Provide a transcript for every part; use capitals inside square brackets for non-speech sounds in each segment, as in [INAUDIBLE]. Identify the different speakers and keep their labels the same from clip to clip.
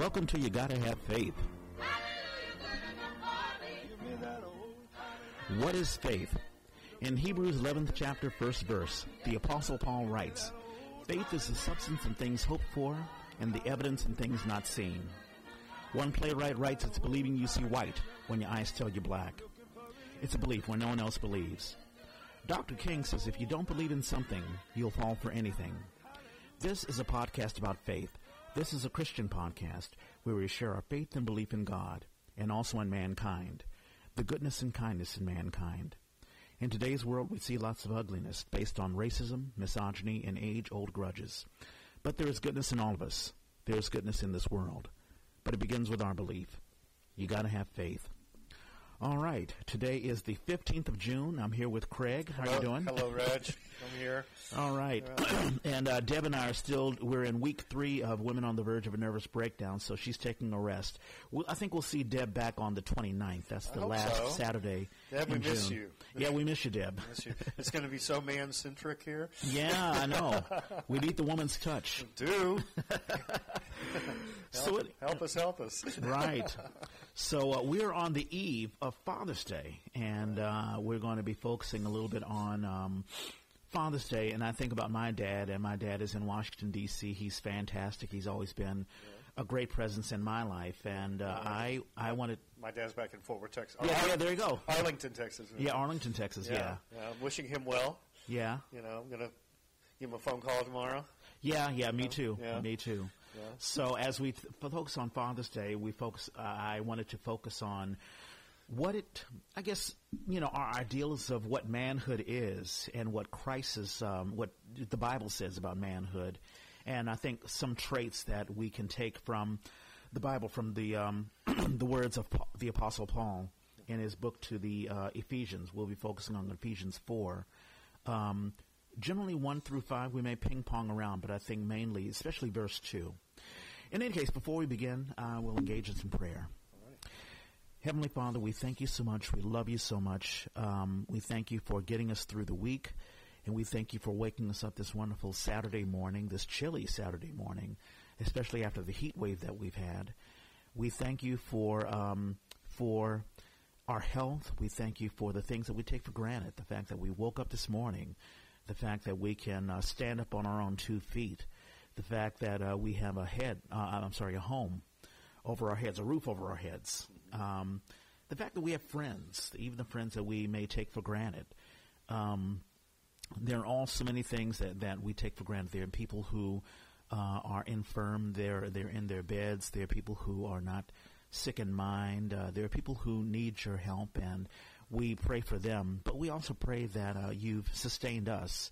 Speaker 1: Welcome to You Gotta Have Faith. What is faith? In Hebrews 11th chapter, first verse, the Apostle Paul writes, Faith is the substance in things hoped for and the evidence in things not seen. One playwright writes, It's believing you see white when your eyes tell you black. It's a belief when no one else believes. Dr. King says if you don't believe in something, you'll fall for anything. This is a podcast about faith. This is a Christian podcast where we share our faith and belief in God and also in mankind, the goodness and kindness in mankind. In today's world, we see lots of ugliness based on racism, misogyny, and age-old grudges. But there is goodness in all of us. There is goodness in this world. But it begins with our belief. You gotta have faith. All right. Today is the 15th of June. I'm here with Craig. How
Speaker 2: Hello,
Speaker 1: are you doing?
Speaker 2: Hello, Reg. I'm here.
Speaker 1: All right. [CLEARS THROAT] and uh, Deb and I are still, we're in week three of Women on the Verge of a Nervous Breakdown, so she's taking a rest. We'll, I think we'll see Deb back on the 29th. That's the last
Speaker 2: so.
Speaker 1: Saturday.
Speaker 2: Deb, we miss
Speaker 1: June.
Speaker 2: you.
Speaker 1: Yeah, we miss you, Deb.
Speaker 2: Miss you. It's going to be so man centric here.
Speaker 1: Yeah, I know. we need the woman's touch.
Speaker 2: Do [LAUGHS]
Speaker 1: So
Speaker 2: help,
Speaker 1: it,
Speaker 2: help us, help us. [LAUGHS]
Speaker 1: right. So uh, we're on the eve of Father's Day, and uh, we're going to be focusing a little bit on um, Father's Day. And I think about my dad, and my dad is in Washington D.C. He's fantastic. He's always been a great presence in my life, and uh, I I wanted.
Speaker 2: My dad's back in Fort Worth, Texas.
Speaker 1: Yeah, yeah, there you go.
Speaker 2: Arlington, Texas.
Speaker 1: Yeah, Arlington, Texas. Yeah,
Speaker 2: yeah. I'm wishing him well.
Speaker 1: yeah,
Speaker 2: You know, I'm going to give him a phone call tomorrow.
Speaker 1: yeah, yeah. Me too.
Speaker 2: Yeah.
Speaker 1: Me too. So as we th- focus on Father's Day, we focus. Uh, I wanted to focus on what it. I guess you know our ideals of what manhood is and what Christ is, um, what the Bible says about manhood, and I think some traits that we can take from the Bible, from the um, [CLEARS THROAT] the words of the Apostle Paul in his book to the uh, Ephesians. We'll be focusing on Ephesians four. Um, generally, one through five, we may ping pong around, but I think mainly, especially verse two. In any case, before we begin, uh, we'll engage in some prayer. Heavenly Father, we thank you so much. We love you so much. Um, we thank you for getting us through the week, and we thank you for waking us up this wonderful Saturday morning, this chilly Saturday morning, especially after the heat wave that we've had. We thank you for um, for our health. We thank you for the things that we take for granted. The fact that we woke up this morning, the fact that we can uh, stand up on our own two feet, the fact that uh, we have a head. Uh, I'm sorry, a home over our heads, a roof over our heads. Um, the fact that we have friends, even the friends that we may take for granted. Um, there are all so many things that, that we take for granted. There are people who uh, are infirm. They're they're in their beds. There are people who are not sick in mind. Uh, there are people who need your help, and we pray for them. But we also pray that uh, you've sustained us,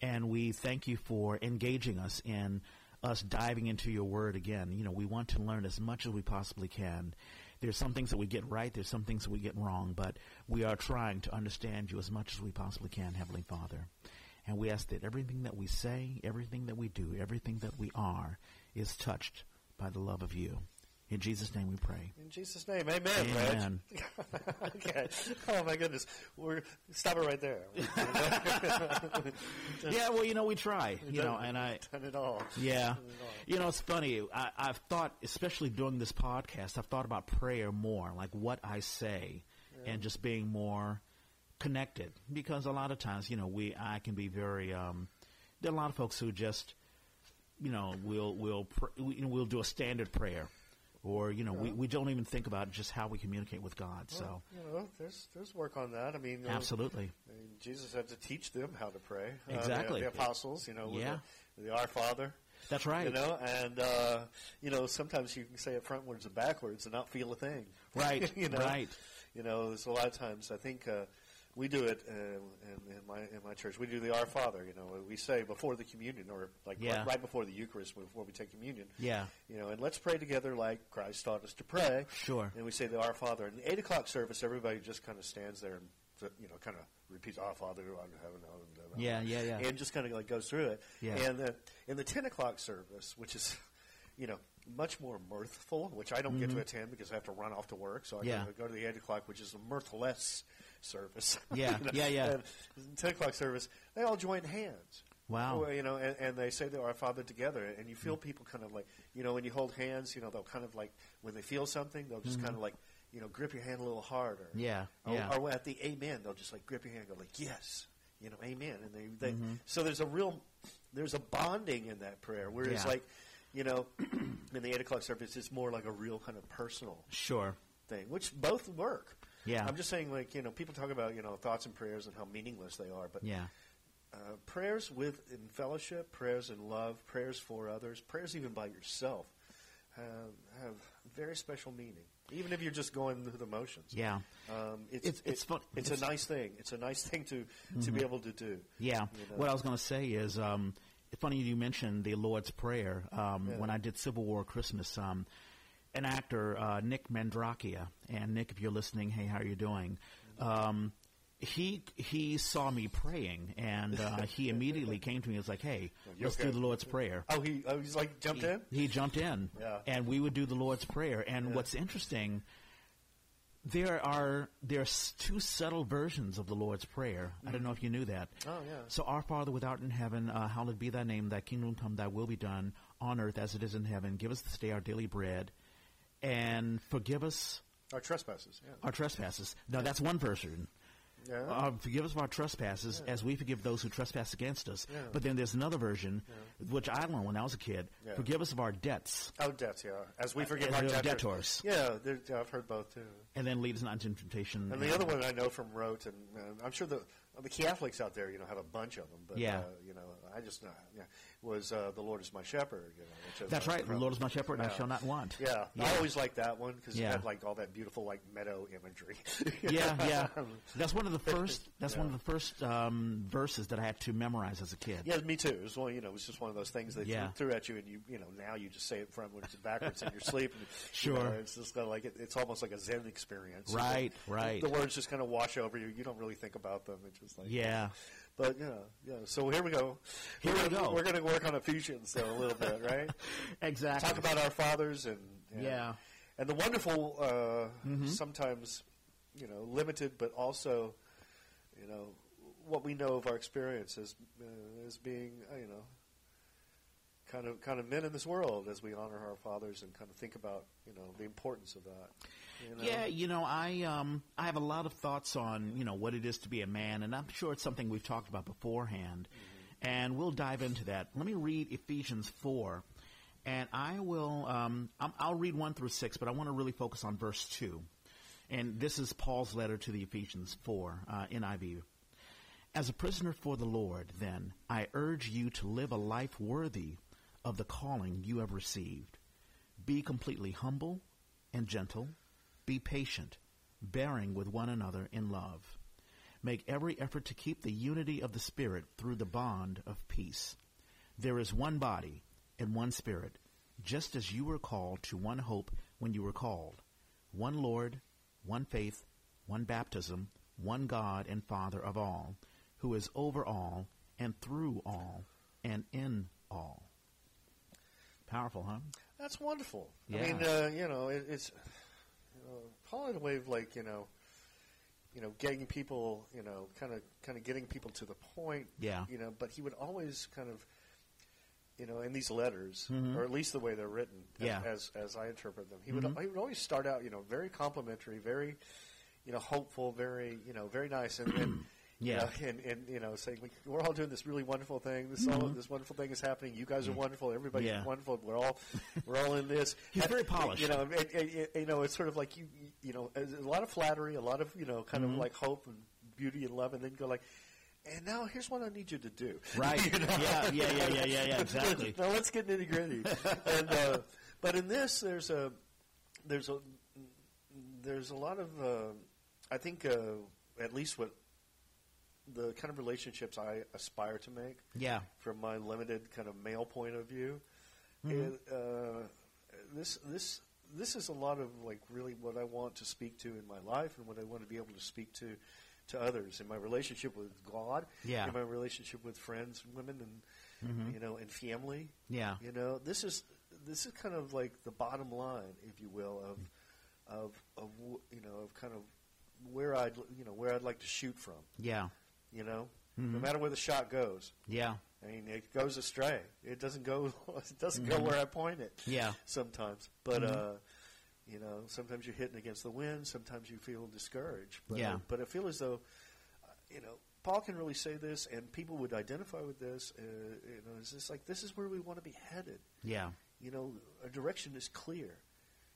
Speaker 1: and we thank you for engaging us in us diving into your word again. You know, we want to learn as much as we possibly can. There's some things that we get right, there's some things that we get wrong, but we are trying to understand you as much as we possibly can, Heavenly Father. And we ask that everything that we say, everything that we do, everything that we are is touched by the love of you. In Jesus' name we pray.
Speaker 2: In Jesus' name, amen,
Speaker 1: Amen. [LAUGHS]
Speaker 2: Okay. Oh, my goodness. We're, stop it right there. [LAUGHS] [LAUGHS]
Speaker 1: Yeah, well, you know, we try, you know, and I,
Speaker 2: Done it all.
Speaker 1: Yeah. You know, it's funny. I, I've thought, especially during this podcast, I've thought about prayer more, like what I say, and just being more connected. Because a lot of times, you know, we I can be very. Um, there are a lot of folks who just, you know, will will pr- we, you know, we'll do a standard prayer, or you know, we, we don't even think about just how we communicate with God. So,
Speaker 2: You know, there's there's work on that. I mean,
Speaker 1: absolutely,
Speaker 2: I mean, Jesus had to teach them how to pray. Uh, the-
Speaker 1: Exactly.
Speaker 2: the, apostles, you know,
Speaker 1: Yeah.
Speaker 2: the, the Our Father.
Speaker 1: that's right.
Speaker 2: You know, and uh, you know, sometimes you can say it frontwards and backwards and not feel a thing.
Speaker 1: Right, [LAUGHS]
Speaker 2: you know,
Speaker 1: right.
Speaker 2: You know, there's a lot of times I think uh, we do it uh, in, in my in my church. We do the Our Father. You know, we say before the communion or like
Speaker 1: Yeah.
Speaker 2: right, right before the Eucharist, before we take communion.
Speaker 1: Yeah,
Speaker 2: You know, and let's pray together like Christ taught us to pray.
Speaker 1: sure.
Speaker 2: And we say the Our Father. In the eight o'clock service, everybody just kind of stands there and you know kind of repeats Our Father who art in heaven. hallowed be thy.
Speaker 1: Yeah, yeah, yeah.
Speaker 2: and just kind of like goes through it.
Speaker 1: Yeah.
Speaker 2: And uh, in the ten o'clock service, which is, you know, much more mirthful, which I don't get to attend because I have to run off to work. So I
Speaker 1: Mm-hmm. Yeah.
Speaker 2: go, go to the eight o'clock, which is a mirthless service. [LAUGHS]
Speaker 1: Yeah,
Speaker 2: You know,
Speaker 1: yeah, yeah.
Speaker 2: And ten o'clock service, they all join hands.
Speaker 1: Wow.
Speaker 2: You know, and, and they say they're our Father together, and you feel people kind of like, you know, when you hold hands, you know, they'll kind of like when they feel something, they'll just kind of like, you know, grip your hand a little harder.
Speaker 1: Mm-hmm. Yeah,
Speaker 2: Or,
Speaker 1: yeah.
Speaker 2: or at the Amen, they'll just like grip your hand, and go like, yes, you know, Amen, and they, they
Speaker 1: Mm-hmm.
Speaker 2: so there's a real, there's a bonding in that prayer. Whereas
Speaker 1: Yeah.
Speaker 2: like, you know, [CLEARS THROAT] in the eight o'clock service, it's more like a real kind of personal
Speaker 1: Sure.
Speaker 2: thing, which both work.
Speaker 1: Yeah.
Speaker 2: I'm just saying, like, you know, people talk about, you know, thoughts and prayers and how meaningless they are, but
Speaker 1: Yeah.
Speaker 2: uh, prayers with in fellowship, prayers in love, prayers for others, prayers even by yourself have, have very special meaning. Even if you're just going through the motions.
Speaker 1: Yeah.
Speaker 2: Um, it's,
Speaker 1: It's- it's
Speaker 2: it- it's
Speaker 1: it's-
Speaker 2: a nice thing. It's a nice thing to, to be able to do.
Speaker 1: Yeah.
Speaker 2: You know?
Speaker 1: What I was going to say is, um, it's funny you mentioned the Lord's Prayer. Um,
Speaker 2: Yeah.
Speaker 1: When I did Civil War Christmas, um, an actor, uh, Nick Mandrakia, and Nick, if you're listening, hey, how are you doing? Um, he he saw me praying, and uh, he [LAUGHS] immediately came to me and was like, "Hey, let's
Speaker 2: okay?
Speaker 1: do the Lord's Prayer."
Speaker 2: Oh, he oh, he's like jumped in?
Speaker 1: He jumped in,
Speaker 2: Yeah.
Speaker 1: and we would do the Lord's Prayer. And
Speaker 2: Yeah.
Speaker 1: what's interesting, there are there's two subtle versions of the Lord's Prayer. I don't know if you knew that.
Speaker 2: Oh, yeah.
Speaker 1: So, Our Father, without in heaven, uh, hallowed be Thy name. Thy kingdom come. Thy will be done on earth as it is in heaven. Give us this day our daily bread, and forgive us
Speaker 2: Our trespasses, yeah.
Speaker 1: our trespasses. Now, that's one version.
Speaker 2: Yeah.
Speaker 1: Uh, forgive us of our trespasses as we forgive those who trespass against us.
Speaker 2: Yeah.
Speaker 1: But then there's another version, which I learned when I was a kid.
Speaker 2: Yeah.
Speaker 1: Forgive us of our debts.
Speaker 2: oh, debts, yeah. As we forgive
Speaker 1: as
Speaker 2: our debtors.
Speaker 1: debtors.
Speaker 2: Yeah, yeah, I've heard both, too.
Speaker 1: and then lead us not into temptation.
Speaker 2: And the other one I know from Rote, and uh, I'm sure the the Catholics out there, you know, have a bunch of them. But
Speaker 1: Yeah.
Speaker 2: uh, you know, I just uh, yeah, was uh, the Lord is my shepherd. You know,
Speaker 1: That's right. The
Speaker 2: from-
Speaker 1: Lord is my shepherd, and I shall not want.
Speaker 2: Yeah,
Speaker 1: Yeah.
Speaker 2: I always liked that one because
Speaker 1: Yeah.
Speaker 2: it had like all that beautiful like meadow imagery. [LAUGHS]
Speaker 1: yeah, yeah. [LAUGHS] That's one of the first. That's one of the first um, verses that I had to memorize as a kid.
Speaker 2: Yeah, me too. It was one, you know, it was just one of those things they
Speaker 1: Yeah.
Speaker 2: threw, threw at you, and you, you know, now you just say it frontwards and backwards in your [LAUGHS] sleep. And,
Speaker 1: Sure.
Speaker 2: you know, it's just kind of like it, it's almost like a Zen experience.
Speaker 1: Right,
Speaker 2: The-
Speaker 1: right.
Speaker 2: The words just kind of wash over you. You don't really think about them. It's just like
Speaker 1: Yeah.
Speaker 2: But yeah, yeah. So here we go.
Speaker 1: Here
Speaker 2: we're
Speaker 1: we
Speaker 2: gonna,
Speaker 1: go.
Speaker 2: We're going to work on Ephesians though a little bit, right? [LAUGHS]
Speaker 1: Exactly.
Speaker 2: Talk about our fathers and, and
Speaker 1: Yeah.
Speaker 2: and the wonderful, uh,
Speaker 1: Mm-hmm.
Speaker 2: sometimes you know, limited, but also you know what we know of our experience as uh, as being uh, you know kind of kind of men in this world as we honor our fathers and kind of think about you know the importance of that. You know?
Speaker 1: Yeah, you know, I um, I have a lot of thoughts on you know what it is to be a man, and I'm sure it's something we've talked about beforehand, and we'll dive into that. Let me read Ephesians four, and I will um, I'll read one through six, but I want to really focus on verse two, and this is Paul's letter to the Ephesians four uh, NIV. As a prisoner for the Lord, then, I urge you to live a life worthy of the calling you have received. Be completely humble and gentle. Be patient, bearing with one another in love. Make every effort to keep the unity of the Spirit through the bond of peace. There is one body and one Spirit, just as you were called to one hope when you were called. One Lord, one faith, one baptism, one God and Father of all, who is over all and through all and in all. Powerful, huh?
Speaker 2: That's wonderful.
Speaker 1: Yeah.
Speaker 2: I mean, uh, you know, it, it's you know, Paul had a way of like you know, you know, getting people, you know, kind of kind of getting people to the point.
Speaker 1: Yeah.
Speaker 2: You know, but he would always kind of, you know, in these letters,
Speaker 1: Mhm.
Speaker 2: or at least the way they're written, as-
Speaker 1: Yeah.
Speaker 2: as as I interpret them, he would
Speaker 1: Mhm.
Speaker 2: he would always start out, you know, very complimentary, very, you know, hopeful, very you know, very nice, and. and [CLEARS THROAT]
Speaker 1: Yeah.
Speaker 2: you know, and, and you know, saying like, we're all doing this really wonderful thing. This all,
Speaker 1: Mhm.
Speaker 2: this wonderful thing is happening. You guys are wonderful. Everybody's
Speaker 1: Yeah.
Speaker 2: wonderful. We're all we're all in this. [LAUGHS]
Speaker 1: He's
Speaker 2: And,
Speaker 1: very polished.
Speaker 2: You know, and, and- you know, it's sort of like you, you- know, a lot of flattery, a lot of you know, kind
Speaker 1: Mhm.
Speaker 2: of like hope and beauty and love, and then go like, and now here's what I need you to do. [LAUGHS]
Speaker 1: Right.
Speaker 2: You know?
Speaker 1: Yeah, yeah, yeah, yeah, yeah, yeah, exactly. [LAUGHS]
Speaker 2: now let's get nitty gritty. and uh, but in this, there's a there's a there's a lot of uh, I think uh, at least what the kind of relationships I aspire to make
Speaker 1: Yeah.
Speaker 2: from my limited kind of male point of view.
Speaker 1: Mhm.
Speaker 2: It, uh, this this this is a lot of like really what I want to speak to in my life and what I want to be able to speak to to others in my relationship with God,
Speaker 1: Yeah.
Speaker 2: in my relationship with friends, women, and
Speaker 1: Mhm.
Speaker 2: you know, and family.
Speaker 1: Yeah.
Speaker 2: You know, this is this is kind of like the bottom line, if you will, of of of you know of kind of where I'd you know where I'd like to shoot from.
Speaker 1: Yeah.
Speaker 2: You know, no
Speaker 1: Mhm.
Speaker 2: matter where the shot goes.
Speaker 1: Yeah.
Speaker 2: I mean, it goes astray. It doesn't go. [LAUGHS] It doesn't go where I point it.
Speaker 1: Yeah.
Speaker 2: Sometimes, but uh, you know, sometimes you're hitting against the wind. Sometimes you feel discouraged. But,
Speaker 1: Yeah.
Speaker 2: But I feel as though, uh, you know, Paul can really say this, and people would identify with this. Uh, you know, it's just like this is where we want to be headed.
Speaker 1: Yeah.
Speaker 2: You know, our direction is clear.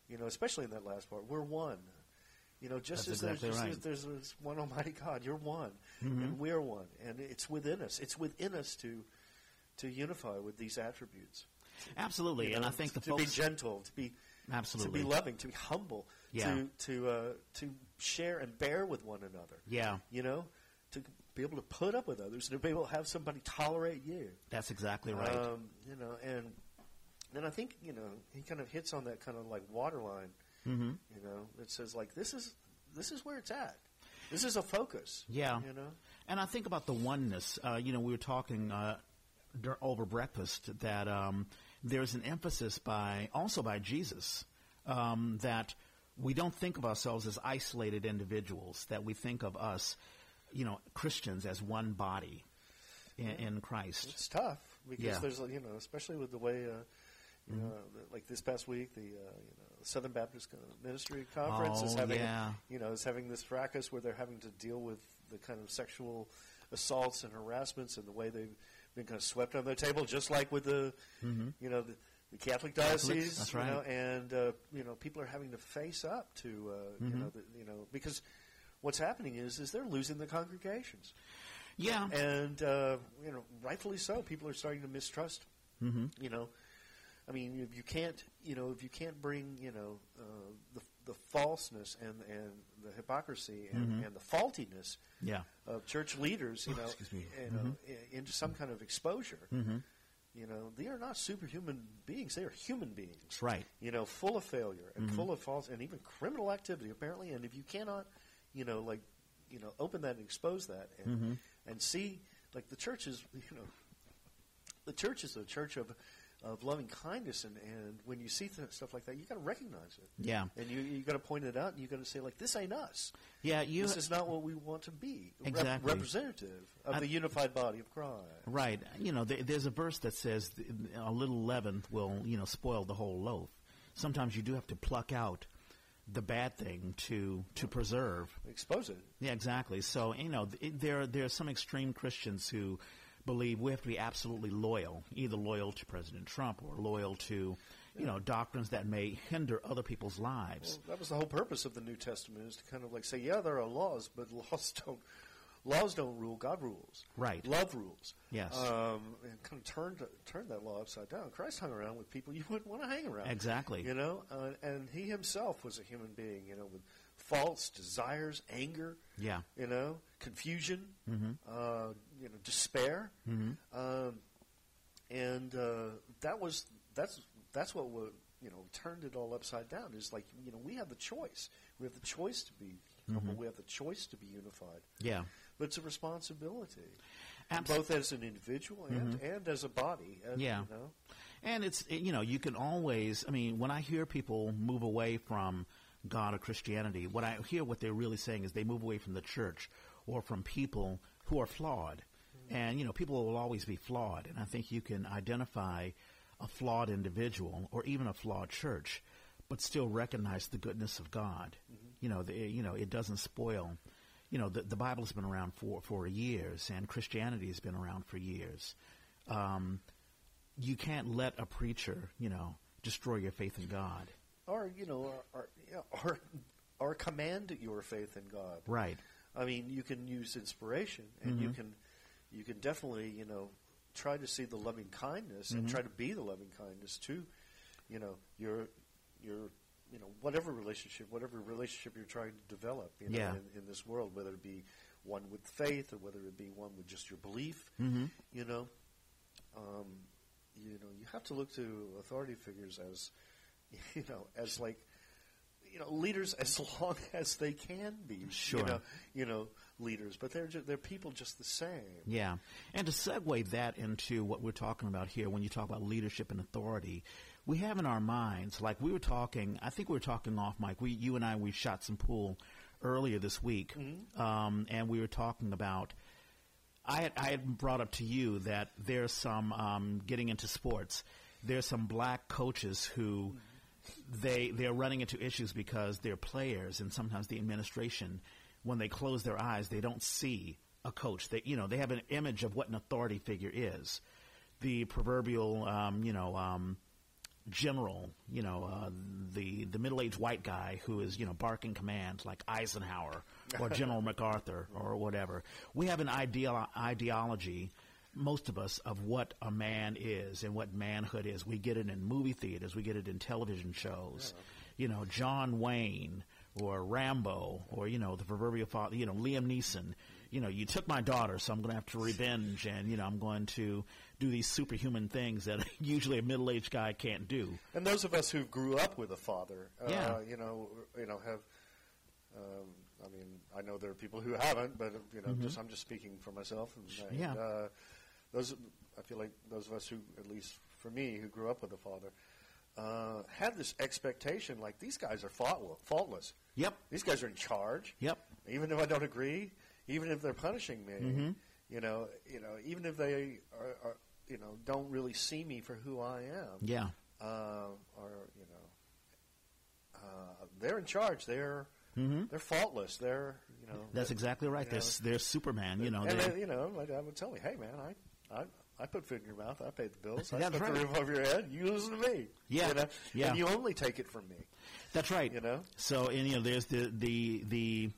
Speaker 2: You know, especially in that last part, we're one. You know, just
Speaker 1: That's
Speaker 2: as
Speaker 1: exactly
Speaker 2: there's,
Speaker 1: right.
Speaker 2: as there's this one Almighty God, you're one,
Speaker 1: Mhm.
Speaker 2: and we're one, and it's within us. It's within us to to unify with these attributes.
Speaker 1: Absolutely.
Speaker 2: You
Speaker 1: and I think the
Speaker 2: to be gentle, to be
Speaker 1: absolutely
Speaker 2: to be loving, to be humble,
Speaker 1: Yeah.
Speaker 2: to to uh, to share and bear with one another.
Speaker 1: Yeah.
Speaker 2: You know, to be able to put up with others, to be able to have somebody tolerate you.
Speaker 1: That's exactly right.
Speaker 2: Um, you know, and then I think you know he kind of hits on that kind of like waterline.
Speaker 1: Mm-hmm.
Speaker 2: You know, that says like this is this is where it's at. This is a focus.
Speaker 1: Yeah.
Speaker 2: You know.
Speaker 1: And I think about the oneness. Uh, you know, we were talking uh, over breakfast that um, there's an emphasis by also by Jesus um, that we don't think of ourselves as isolated individuals. That we think of us, you know, Christians as one body in, in Christ.
Speaker 2: It's tough because
Speaker 1: Yeah.
Speaker 2: there's you know, especially with the way uh, you know, like this past week, the uh, you know Southern Baptist Ministry Conference is
Speaker 1: Oh,
Speaker 2: having
Speaker 1: yeah.
Speaker 2: you know is having this fracas where they're having to deal with the kind of sexual assaults and harassments and the way they've been kind of swept under the table, just like with the you know the, the Catholic diocese,
Speaker 1: Mm-hmm.
Speaker 2: you
Speaker 1: right.
Speaker 2: know, and uh, you know people are having to face up to uh,
Speaker 1: Mm-hmm.
Speaker 2: you know the, you know because what's happening is is they're losing the congregations
Speaker 1: Yeah.
Speaker 2: and uh, you know, rightfully so. People are starting to mistrust.
Speaker 1: Mm-hmm.
Speaker 2: You know, I mean, if you can't, you know, if you can't bring, you know, uh, the the falseness and and the hypocrisy and,
Speaker 1: Mhm.
Speaker 2: and the faultiness
Speaker 1: Yeah.
Speaker 2: of church leaders, you
Speaker 1: Oh,
Speaker 2: know, you know, into some kind of exposure.
Speaker 1: Mm-hmm.
Speaker 2: You know, they are not superhuman beings; they are human beings.
Speaker 1: Right.
Speaker 2: You know, full of failure and
Speaker 1: Mhm.
Speaker 2: full of false and even criminal activity, apparently. And if you cannot, you know, like, you know, open that and expose that and
Speaker 1: Mhm.
Speaker 2: and see, like, the church is, [LAUGHS] you know, the church is a church of of loving kindness, and, and when you see th- stuff like that, you got to recognize it,
Speaker 1: Yeah.
Speaker 2: and you you got to point it out, and you got to say, like, this ain't us.
Speaker 1: Yeah. You.
Speaker 2: this is not what we want to be. Rep-
Speaker 1: Exactly.
Speaker 2: representative of
Speaker 1: I-
Speaker 2: the unified body of Christ.
Speaker 1: Right. You know, there, there's a verse that says th- a little leaven will, you know, spoil the whole loaf. Sometimes you do have to pluck out the bad thing to to preserve.
Speaker 2: Expose it.
Speaker 1: Yeah, exactly. So you know, th- there there are some extreme Christians who believe we have to be absolutely loyal, either loyal to President Trump or loyal to, you know, doctrines that may hinder other people's lives.
Speaker 2: Well, that was the whole purpose of the New Testament is to kind of like say, yeah, there are laws, but [LAUGHS] laws don't laws don't rule. God rules.
Speaker 1: Right.
Speaker 2: Love rules.
Speaker 1: Yes.
Speaker 2: Um, and kind of turned turned that law upside down. Christ hung around with people you wouldn't want to hang around.
Speaker 1: Exactly.
Speaker 2: You know, uh, and he himself was a human being. You know, with faults, desires, anger.
Speaker 1: Yeah.
Speaker 2: You know, confusion.
Speaker 1: Mhm.
Speaker 2: Uh, you know, despair.
Speaker 1: Mhm.
Speaker 2: Um, and uh, that was that's that's what would you know turned it all upside down. Is like you know we have the choice. We have the choice to be humble. We have the choice to be unified.
Speaker 1: Yeah.
Speaker 2: But it's a responsibility,
Speaker 1: Abs-
Speaker 2: both as an individual and and as a body. And,
Speaker 1: Yeah.
Speaker 2: You know?
Speaker 1: And it's you know you can always I mean when I hear people move away from God or Christianity, what I hear what they're really saying is they move away from the church or from people who are flawed. And you know people will always be flawed, and I think you can identify a flawed individual or even a flawed church, but still recognize the goodness of God. You know, the, you know it doesn't spoil. You know the the Bible's been around for for years, and Christianity has been around for years. Um, you can't let a preacher, you know, destroy your faith in God.
Speaker 2: Or you know, or, or, you command your faith in God.
Speaker 1: Right.
Speaker 2: I mean, you can use inspiration, and you
Speaker 1: Mhm.
Speaker 2: can you can definitely you know try to see the loving kindness and
Speaker 1: Mhm.
Speaker 2: try to be the loving kindness to you know your your you know whatever relationship, whatever relationship you're trying to develop you know,
Speaker 1: Yeah.
Speaker 2: in, in this world, whether it be one with faith or whether it be one with just your belief.
Speaker 1: Mm-hmm.
Speaker 2: You know, um, you know, you have to look to authority figures as [LAUGHS] you know as like you know leaders as [LAUGHS] long as they can be.
Speaker 1: Sure.
Speaker 2: You know, you know leaders, but they're they're people just the same.
Speaker 1: Yeah. And to segue that into what we're talking about here, when you talk about leadership and authority, we have in our minds, like we were talking, I think we were talking off mic. We, you and I, we shot some pool earlier this week, um, and we were talking about I had, I had brought up to you that there's some um, getting into sports. There's some black coaches who they they're running into issues because their players and sometimes the administration, when they close their eyes, they don't see a coach. They you know they have an image of what an authority figure is. The proverbial um, you know. Um, general, you know, uh, the the middle aged white guy who is you know barking commands like Eisenhower or General [LAUGHS] MacArthur or whatever. We have an ideal ideology, most of us, of what a man is and what manhood is. We get it in movie theaters, we get it in television shows. You know, John Wayne or Rambo or you know the proverbial father, you know Liam Neeson. You know, you took my daughter, so I'm going to have to revenge, and you know I'm going to do these superhuman things that [LAUGHS] usually a middle-aged guy can't do.
Speaker 2: And those of us who grew up with a father, uh,
Speaker 1: Yeah.
Speaker 2: you know, you know, have. Um, I mean, I know there are people who haven't, but you know, just I'm just speaking for myself. And, and,
Speaker 1: Yeah.
Speaker 2: Uh, those, I feel like those of us who, at least for me, who grew up with a father, uh, had this expectation like these guys are faultless.
Speaker 1: Yep.
Speaker 2: These guys are in charge.
Speaker 1: Yep.
Speaker 2: Even if I don't agree, even if they're punishing me,
Speaker 1: Mm-hmm.
Speaker 2: you know, you know, even if they are, are, you know, don't really see me for who I am
Speaker 1: Yeah.
Speaker 2: uh, or you know, uh, they're in charge. They're
Speaker 1: Mhm.
Speaker 2: they're faultless. They're you know.
Speaker 1: That's exactly right. They're,
Speaker 2: know,
Speaker 1: they're Superman. You know,
Speaker 2: and they, you know, my dad would tell me, "Hey, man, I, I, I put food in your mouth. I paid the bills. I
Speaker 1: That's
Speaker 2: put
Speaker 1: right.
Speaker 2: the roof over your head. You listen to me.
Speaker 1: Yeah,
Speaker 2: you know?
Speaker 1: yeah.
Speaker 2: And you only take it from me.
Speaker 1: That's right.
Speaker 2: You know?
Speaker 1: So, and you know, there's the the the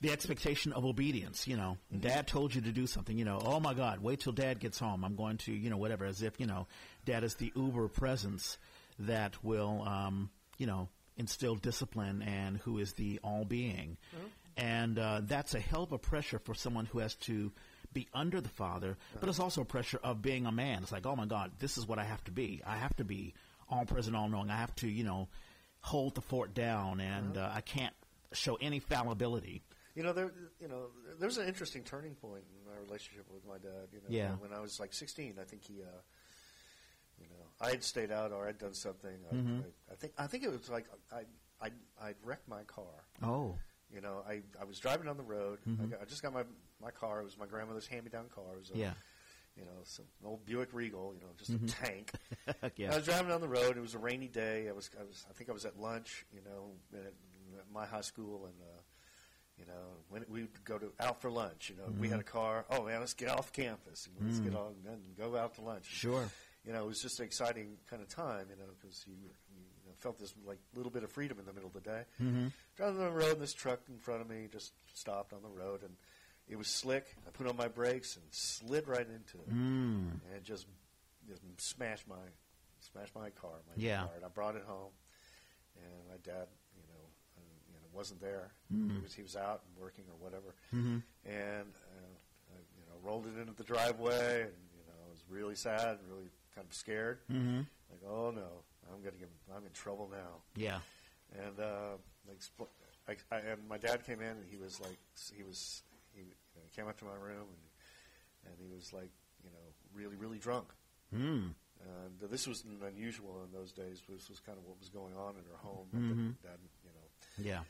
Speaker 1: the expectation of obedience. You know,
Speaker 2: Mm-hmm.
Speaker 1: Dad told you to do something. You know, oh my God, wait till Dad gets home. I'm going to, you know, whatever. As if you know, Dad is the uber presence that will, um, you know, instill discipline and who is the all being.
Speaker 2: Mm-hmm.
Speaker 1: And uh, that's a hell of a pressure for someone who has to be under the father, but it's also a pressure of being a man. It's like, oh my God, this is what I have to be. I have to be all present, all knowing. I have to, you know, hold the fort down, and uh, I can't show any fallibility.
Speaker 2: You know, there, you know, there's an interesting turning point in my relationship with my dad. You know,
Speaker 1: Yeah.
Speaker 2: when I was like 16, I think he, uh, you know, I had stayed out or I'd done something. I,
Speaker 1: Mm-hmm.
Speaker 2: I, I think, I think it was like I, I, I'd wrecked my car.
Speaker 1: Oh,
Speaker 2: You know, I, I was driving down the road. I, got, I just got my my car. It was my grandmother's hand-me-down car. It was a,
Speaker 1: yeah,
Speaker 2: you know, some old Buick Regal. You know, just a tank. [LAUGHS] I was driving down the road. It was a rainy day. I was, I was, I think I was at lunch. You know, at, at my high school, and uh, you know, when we would go to out for lunch. You know, we had a car. Oh man, let's get off campus. And let's get on and go out to lunch.
Speaker 1: sure.
Speaker 2: You know, it was just an exciting kind of time. You know, because you, you know, felt this like little bit of freedom in the middle of the day.
Speaker 1: Mm-hmm.
Speaker 2: Driving down the road, and this truck in front of me just stopped on the road, and it was slick. I put on my brakes and slid right into it,
Speaker 1: Mm.
Speaker 2: and it just, just smashed my smashed my car, my
Speaker 1: Yeah.
Speaker 2: car. And I brought it home, and my dad, you know, uh, you know, wasn't there.
Speaker 1: Mm.
Speaker 2: He was he was out and working or whatever,
Speaker 1: Mm-hmm.
Speaker 2: and uh, I, you know, rolled it into the driveway, and you know, I was really sad really kind of scared.
Speaker 1: Mm-hmm.
Speaker 2: Like, oh no, I'm gonna get, I'm in trouble now.
Speaker 1: Yeah.
Speaker 2: And uh, I expl- I, I, and my dad came in, and he was like, he was, he, you know, he came up to my room, and and he was like, you know, really, really drunk.
Speaker 1: Mm.
Speaker 2: And this was unusual in those days. This was kind of what was going on in our home.
Speaker 1: Mhm.
Speaker 2: Dad, you know,
Speaker 1: Yeah.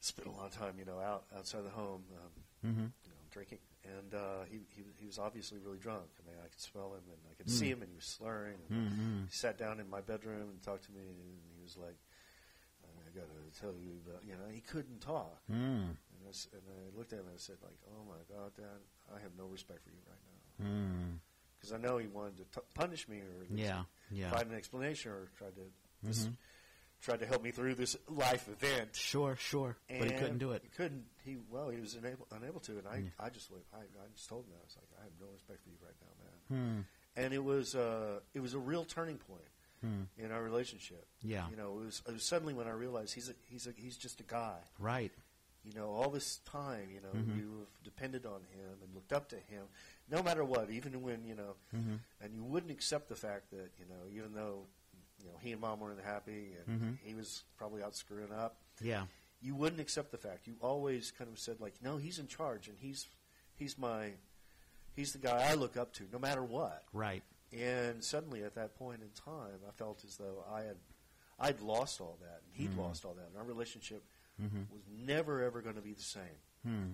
Speaker 2: spent a lot of time, you know, out outside the home, um,
Speaker 1: Mm-hmm.
Speaker 2: you know, drinking. And uh, he, he he was obviously really drunk. I mean, I could smell him, and I could see him, and he was slurring. And
Speaker 1: Mm-hmm.
Speaker 2: he sat down in my bedroom and talked to me, and he was like, "I got to tell you about," you know, he couldn't talk.
Speaker 1: Mm.
Speaker 2: And and I looked at him and I said, like, "Oh my God, Dad, I have no respect for you right now."
Speaker 1: Mm.
Speaker 2: Because I know he wanted to t- punish me or
Speaker 1: Yeah. Yeah.
Speaker 2: find an explanation or try to
Speaker 1: Mhm.
Speaker 2: try to help me through this life event.
Speaker 1: Sure. Sure. but he couldn't do it.
Speaker 2: He couldn't. He well, he was unable unable to, and I,
Speaker 1: Yeah.
Speaker 2: I just I, I just told him that I was like, I have no respect for you right now, man.
Speaker 1: Hmm.
Speaker 2: And it was uh, it was a real turning point
Speaker 1: Hmm.
Speaker 2: in our relationship.
Speaker 1: Yeah.
Speaker 2: You know, it was, it was suddenly when I realized he's a, he's a, he's just a guy.
Speaker 1: Right.
Speaker 2: You know, all this time, you know,
Speaker 1: Mhm.
Speaker 2: you have depended on him and looked up to him, no matter what, even when you know,
Speaker 1: Mhm.
Speaker 2: and you wouldn't accept the fact that you know, even though you know he and mom weren't happy and
Speaker 1: Mhm.
Speaker 2: he was probably out screwing up,
Speaker 1: Yeah.
Speaker 2: you wouldn't accept the fact. You always kind of said like, no, he's in charge and he's he's my he's the guy I look up to, no matter what.
Speaker 1: Right.
Speaker 2: And suddenly, at that point in time, I felt as though I had I'd lost all that, and he'd
Speaker 1: Mhm.
Speaker 2: lost all that, and our relationship
Speaker 1: Mhm.
Speaker 2: was never ever going to be the same.
Speaker 1: Hmm.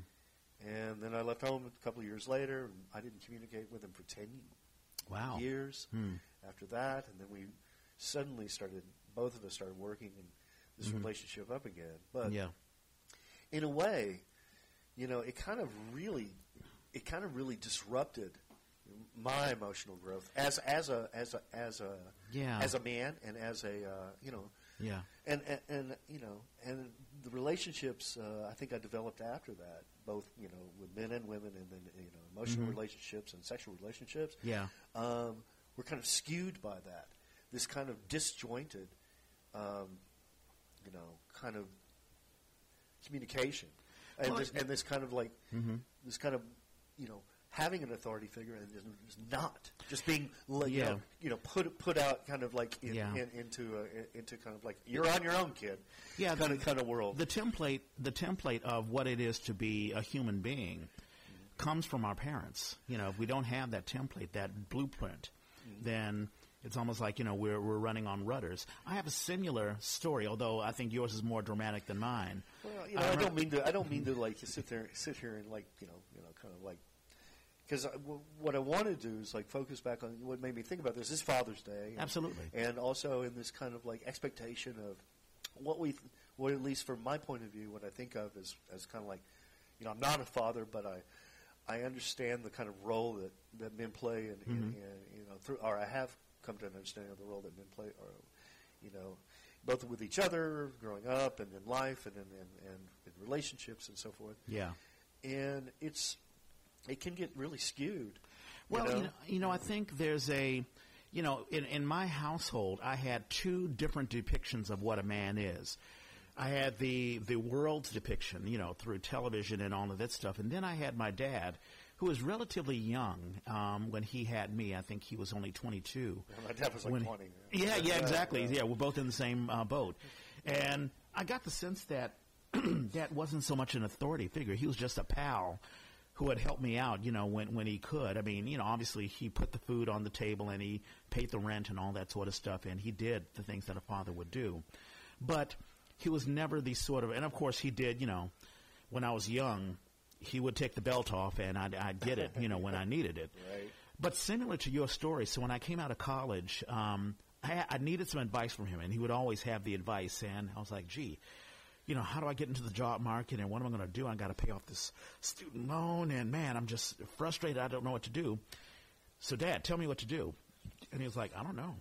Speaker 2: And then I left home a couple of years later. And I didn't communicate with him for ten
Speaker 1: Wow.
Speaker 2: years
Speaker 1: Hmm.
Speaker 2: after that, and then we suddenly started. Both of us started working in this
Speaker 1: Mhm.
Speaker 2: relationship up again. But
Speaker 1: yeah.
Speaker 2: in a way, you know, it kind of really, it kind of really disrupted my emotional growth as as a as a as a
Speaker 1: Yeah.
Speaker 2: as a man and as a uh, you know
Speaker 1: Yeah.
Speaker 2: and, and and you know and the relationships uh, I think I developed after that both you know with men and women and then you know emotional
Speaker 1: Mhm.
Speaker 2: relationships and sexual relationships
Speaker 1: Yeah.
Speaker 2: um, were kind of skewed by that this kind of disjointed um, you know kind of communication and,
Speaker 1: Well,
Speaker 2: this, and this kind of like
Speaker 1: Mm-hmm.
Speaker 2: this kind of you know having an authority figure and just, not just being you
Speaker 1: Yeah.
Speaker 2: know you know put put out kind of like in,
Speaker 1: Yeah.
Speaker 2: in, into a, into kind of like you're on your own kid
Speaker 1: Yeah,
Speaker 2: kind
Speaker 1: the-
Speaker 2: of kind of world
Speaker 1: The template, the template of what it is to be a human being, comes from our parents. You know, if we don't have that template, that blueprint, mm-hmm. then it's almost like you know we're we're running on rudders. I have a similar story, although I think yours is more dramatic than mine.
Speaker 2: well you know
Speaker 1: I
Speaker 2: I, don't mean to I don't mean to like sit there sit here and like you know you know kind of like because what I want to do is like focus back on what made me think about this is Father's Day and-
Speaker 1: Absolutely.
Speaker 2: and also in this kind of like expectation of what we, well, at least from my point of view, what I think of as as kind of like, you know, I'm not a father, but I, I understand the kind of role that, that men play, and, and,
Speaker 1: Mhm.
Speaker 2: and you know, through or I have come to an understanding of the role that men play, or you know, both with each other, growing up, and in life, and in, and, and in relationships, and so forth.
Speaker 1: Yeah.
Speaker 2: And it's it can get really skewed.
Speaker 1: Well,
Speaker 2: you know?
Speaker 1: you know, you know, I think there's a, you know, in, in my household, I had two different depictions of what a man is. I had the the world's depiction, you know, through television and all of that stuff, and then I had my dad, who was relatively young um, when he had me. I think he was only 22.
Speaker 2: my dad was like
Speaker 1: When-
Speaker 2: 20.
Speaker 1: Yeah, yeah,
Speaker 2: Yeah,
Speaker 1: exactly.
Speaker 2: yeah.
Speaker 1: Yeah, we're both in the same uh, boat, and I got the sense that [CLEARS THROAT] Dad wasn't so much an authority figure. He was just a pal who had helped me out, you know, when when he could. I mean, you know, obviously he put the food on the table and he paid the rent and all that sort of stuff, and he did the things that a father would do. But he was never the sort of, and of course he did, you know, when I was young, he would take the belt off and I'd, I'd get it, you know, when I needed it. [LAUGHS]
Speaker 2: Right.
Speaker 1: But similar to your story, so when I came out of college, um, I, I needed some advice from him, and he would always have the advice. And I was like, "Gee, you know, how do I get into the job market, and what am I going to do? I got to pay off this student loan, and man, I'm just frustrated. I don't know what to do." So, Dad, tell me what to do. And he was like, "I don't know.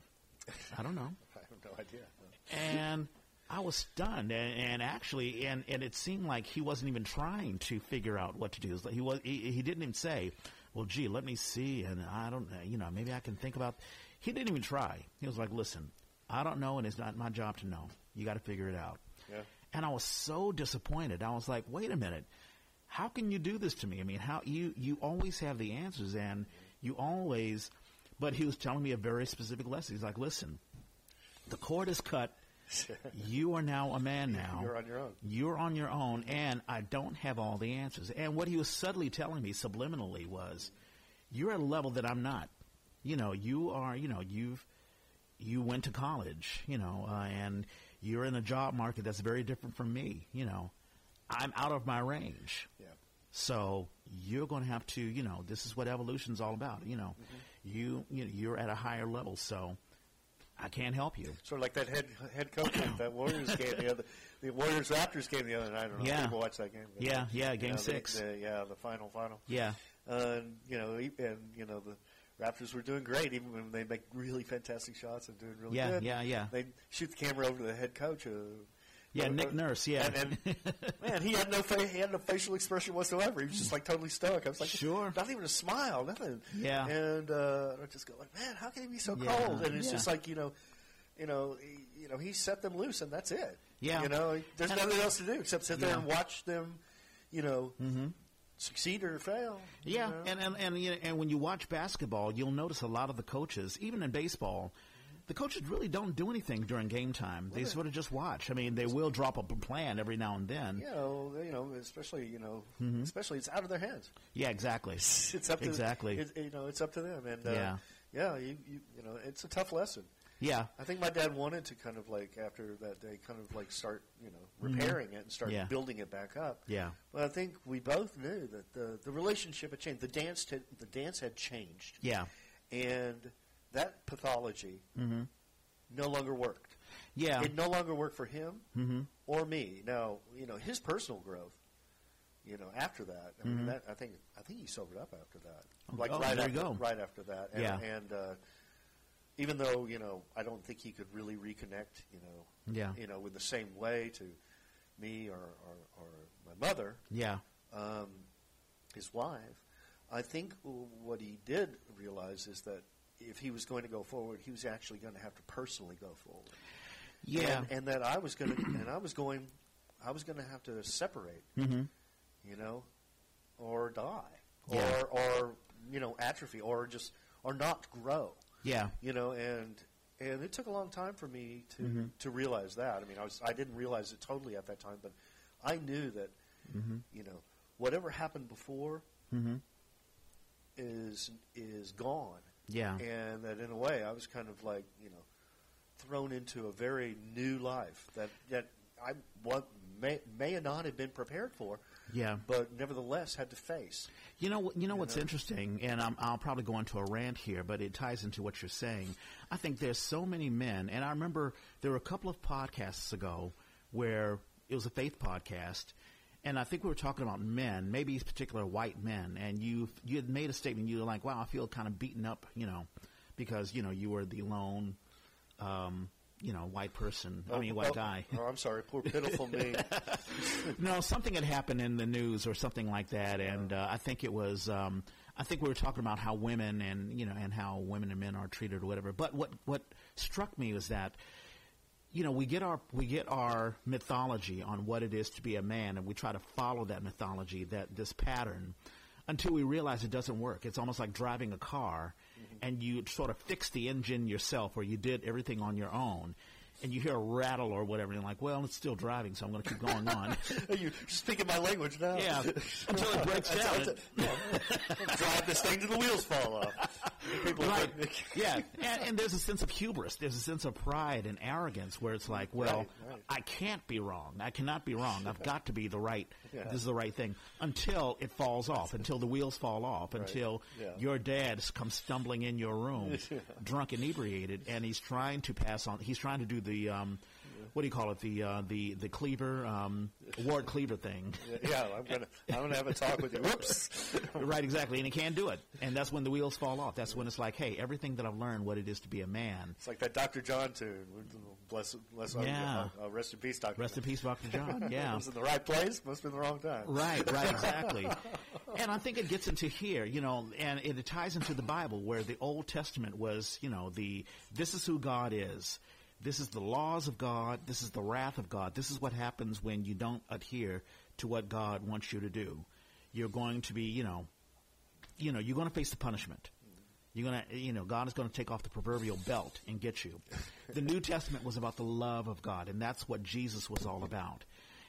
Speaker 1: I don't know." [LAUGHS]
Speaker 2: I have no idea.
Speaker 1: and I was stunned, and, and actually, and, and it seemed like he wasn't even trying to figure out what to do. Like He was he, he didn't even say, "Well, gee, let me see," and I don't, know, you know, maybe I can think about. He didn't even try. He was like, "Listen, I don't know, and it's not my job to know. You got to figure it out."
Speaker 2: Yeah.
Speaker 1: And I was so disappointed. I was like, "Wait a minute, how can you do this to me? I mean, how you you always have the answers, and you always." But he was telling me a very specific lesson. He's like, "Listen, the cord is cut." [LAUGHS] you are now a man now.
Speaker 2: You're on your own.
Speaker 1: You're on your own, and I don't have all the answers. And what he was subtly telling me subliminally was, you're at a level that I'm not. You know, you are, you know, you've, you went to college, you know, uh, and you're in a job market that's very different from me. You know, I'm out of my range.
Speaker 2: Yeah.
Speaker 1: So you're going to have to, you know, this is what evolution's all about. You know, you, you know, you're at a higher level, so I can't help you.
Speaker 2: Sort of like that head head coach that Warriors game the other, the Warriors Raptors game the other night. I don't know
Speaker 1: Yeah.
Speaker 2: if people watched that game.
Speaker 1: Yeah, yeah,
Speaker 2: you
Speaker 1: game
Speaker 2: know,
Speaker 1: six.
Speaker 2: the- yeah, the final, final.
Speaker 1: Yeah.
Speaker 2: Uh, and you know, and you know the Raptors were doing great, even when they make really fantastic shots and doing really
Speaker 1: Yeah,
Speaker 2: good.
Speaker 1: yeah, yeah.
Speaker 2: They shoot the camera over to the head coach. Uh,
Speaker 1: Yeah,
Speaker 2: uh,
Speaker 1: Nick Nurse, yeah.
Speaker 2: and, and [LAUGHS] man, he had no fa- he had no facial expression whatsoever. He was just like totally stoic. I was like,
Speaker 1: Sure.
Speaker 2: not even a smile, nothing.
Speaker 1: Yeah.
Speaker 2: And uh, I just go like, man, how can he be so
Speaker 1: Yeah,
Speaker 2: cold? And it's
Speaker 1: yeah.
Speaker 2: just like you know, you know, he, you know, he set them loose, and that's it.
Speaker 1: Yeah.
Speaker 2: You know, there's
Speaker 1: And-
Speaker 2: nothing else to do except sit there and watch them, you know,
Speaker 1: Mhm.
Speaker 2: Succeed or fail. you
Speaker 1: Yeah,
Speaker 2: know?
Speaker 1: and and and, you know, and when you watch basketball, you'll notice a lot of the coaches, even in baseball, the coaches really don't do anything during game time. They
Speaker 2: Well,
Speaker 1: sort of just watch. I mean, they will drop a plan every now and then.
Speaker 2: you know, you know, especially you know,
Speaker 1: Mm-hmm.
Speaker 2: especially it's out of their hands.
Speaker 1: Yeah, exactly. [LAUGHS]
Speaker 2: It's up to
Speaker 1: Exactly.
Speaker 2: It, you know, it's up to them, and uh,
Speaker 1: Yeah.
Speaker 2: yeah, you, you you know, it's a tough lesson.
Speaker 1: Yeah.
Speaker 2: I think my dad wanted to kind of like after that day, kind of like start you know repairing it and start
Speaker 1: Mm-hmm. Yeah.
Speaker 2: building it back up.
Speaker 1: Yeah.
Speaker 2: But I think we both knew that the the relationship had changed. The dance had, the dance had changed,
Speaker 1: Yeah.
Speaker 2: and that pathology
Speaker 1: Mm-hmm.
Speaker 2: no longer worked.
Speaker 1: Yeah.
Speaker 2: It no longer worked for him
Speaker 1: mm-hmm.
Speaker 2: or me. Now, you know, his personal growth, you know, after that, I mean,
Speaker 1: Mhm.
Speaker 2: that I think I think he sobered up after that.
Speaker 1: Oh,
Speaker 2: Like
Speaker 1: oh,
Speaker 2: right
Speaker 1: there you
Speaker 2: after,
Speaker 1: go.
Speaker 2: right after that. And,
Speaker 1: Yeah.
Speaker 2: and uh, even though you know, I don't think he could really reconnect, you know,
Speaker 1: Yeah.
Speaker 2: you know, in the same way to me or or, or my mother,
Speaker 1: Yeah.
Speaker 2: um, his wife. I think what he did realize is that if he was going to go forward, he was actually going to have to personally go forward
Speaker 1: Yeah.
Speaker 2: and, and that I was going to, and I was going, I was going to have to separate,
Speaker 1: mm-hmm.
Speaker 2: you know, or die,
Speaker 1: Yeah.
Speaker 2: or or you know, atrophy, or just or not grow,
Speaker 1: Yeah.
Speaker 2: you know, and and it took a long time for me to
Speaker 1: Mhm.
Speaker 2: to realize that. I mean, I was I didn't realize it totally at that time, but I knew that
Speaker 1: Mm-hmm.
Speaker 2: you know whatever happened before
Speaker 1: Mm-hmm.
Speaker 2: is is gone,
Speaker 1: Yeah.
Speaker 2: and that in a way I was kind of like you know thrown into a very new life that that I what may may not have been prepared for,
Speaker 1: Yeah.
Speaker 2: but nevertheless had to face.
Speaker 1: You know, you know what's
Speaker 2: know?
Speaker 1: interesting, and I'm, I'll probably go into a rant here, but it ties into what you're saying. I think there's so many men, and I remember there were a couple of podcasts ago where it was a faith podcast, and I think we were talking about men, maybe particular white men, and you you had made a statement. You were like, "Wow, I feel kind of beaten up," you know, because you know you were the lone, um, you know, white person. I mean, white
Speaker 2: oh,
Speaker 1: guy.
Speaker 2: Oh, I'm sorry, poor pitiful me. [LAUGHS]
Speaker 1: No, something had happened in the news or something like that, and uh, I think it was. Um, I think we were talking about how women and you know and how women and men are treated or whatever. But what what struck me was that you know we get our we get our mythology on what it is to be a man, and we try to follow that mythology, that this pattern, until we realize it doesn't work. It's almost like driving a car, and you sort of fixed the engine yourself, or you did everything on your own. And you hear a rattle or whatever, and you're like, "Well, it's still driving, so I'm going to keep going on." [LAUGHS]
Speaker 2: You're speaking my language now.
Speaker 1: Yeah, [LAUGHS] until it breaks down.
Speaker 2: That's- [LAUGHS] Drive this thing till the wheels fall off. People
Speaker 1: right. yeah, and, and there's a sense of hubris. There's a sense of pride and arrogance where it's like, well,
Speaker 2: Right, right.
Speaker 1: I can't be wrong. I cannot be wrong. I've got to be the right.
Speaker 2: Yeah.
Speaker 1: This is the right thing until it falls off. Until the wheels fall off. Until
Speaker 2: Yeah.
Speaker 1: your dad comes stumbling in your room, drunk, inebriated, and he's trying to pass on. He's trying to do the. Um, what do you call it? The uh, the the cleaver, um, Ward Cleaver thing. [LAUGHS]
Speaker 2: yeah, I'm gonna I'm gonna have a talk with you. Whoops. [LAUGHS]
Speaker 1: right, exactly, and he can't do it, and that's when the wheels fall off. That's when it's like, hey, everything that I've learned, what it is to be a man,
Speaker 2: It's like that Dr. John tune. Bless, bless,
Speaker 1: Yeah.
Speaker 2: uh, uh, rest in peace, Dr.
Speaker 1: Rest in peace, Dr. John. [LAUGHS] Yeah.
Speaker 2: was in the right place. Must have been the wrong time.
Speaker 1: Right, right, exactly. and I think it gets into here, you know, and it ties into the Bible where the Old Testament was, you know, the this is who God is. This is the laws of God. This is the wrath of God. This is what happens when you don't adhere to what God wants you to do. You're going to be, you know, you know, you're going to face the punishment. You're going to, you know, God is going to take off the proverbial belt and get you. The New Testament was about the love of God, and that's what Jesus was all about.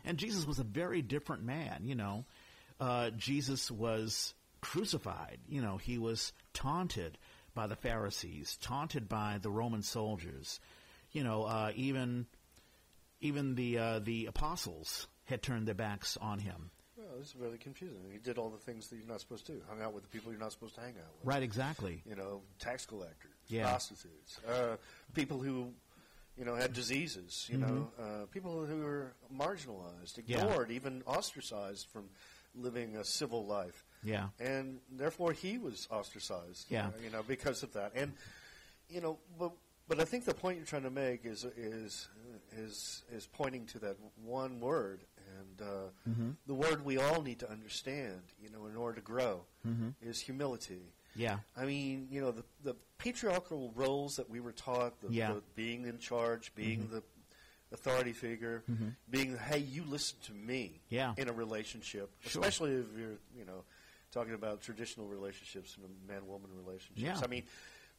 Speaker 1: And Jesus was a very different man, you know. Uh, Jesus was crucified. You know, he was taunted by the Pharisees, taunted by the Roman soldiers. You know, uh, even even the uh, the apostles had turned their backs on him.
Speaker 2: Well, this is really confusing. He did all the things that you're not supposed to do. Hung out with the people you're not supposed to hang out with.
Speaker 1: Right, exactly.
Speaker 2: You know, tax collectors,
Speaker 1: Yeah.
Speaker 2: prostitutes, uh, people who, you know, had diseases. You know, uh, people who were marginalized,
Speaker 1: Yeah.
Speaker 2: ignored, even ostracized from living a civil life.
Speaker 1: Yeah.
Speaker 2: and therefore he was ostracized.
Speaker 1: Yeah.
Speaker 2: you know, because of that. And you know, but but I think the point you're trying to make is is is is pointing to that one word, and uh,
Speaker 1: Mm-hmm.
Speaker 2: the word we all need to understand. You know, in order to grow,
Speaker 1: Mm-hmm.
Speaker 2: is humility.
Speaker 1: Yeah.
Speaker 2: I mean, you know, the, the patriarchal roles that we were taught, the,
Speaker 1: Yeah.
Speaker 2: the being in charge, being the authority figure,
Speaker 1: Mhm.
Speaker 2: being, hey, you listen to me
Speaker 1: Yeah.
Speaker 2: in a relationship,
Speaker 1: Sure.
Speaker 2: especially if you're, you know, talking about traditional relationships and man-woman relationships.
Speaker 1: Yeah.
Speaker 2: I mean,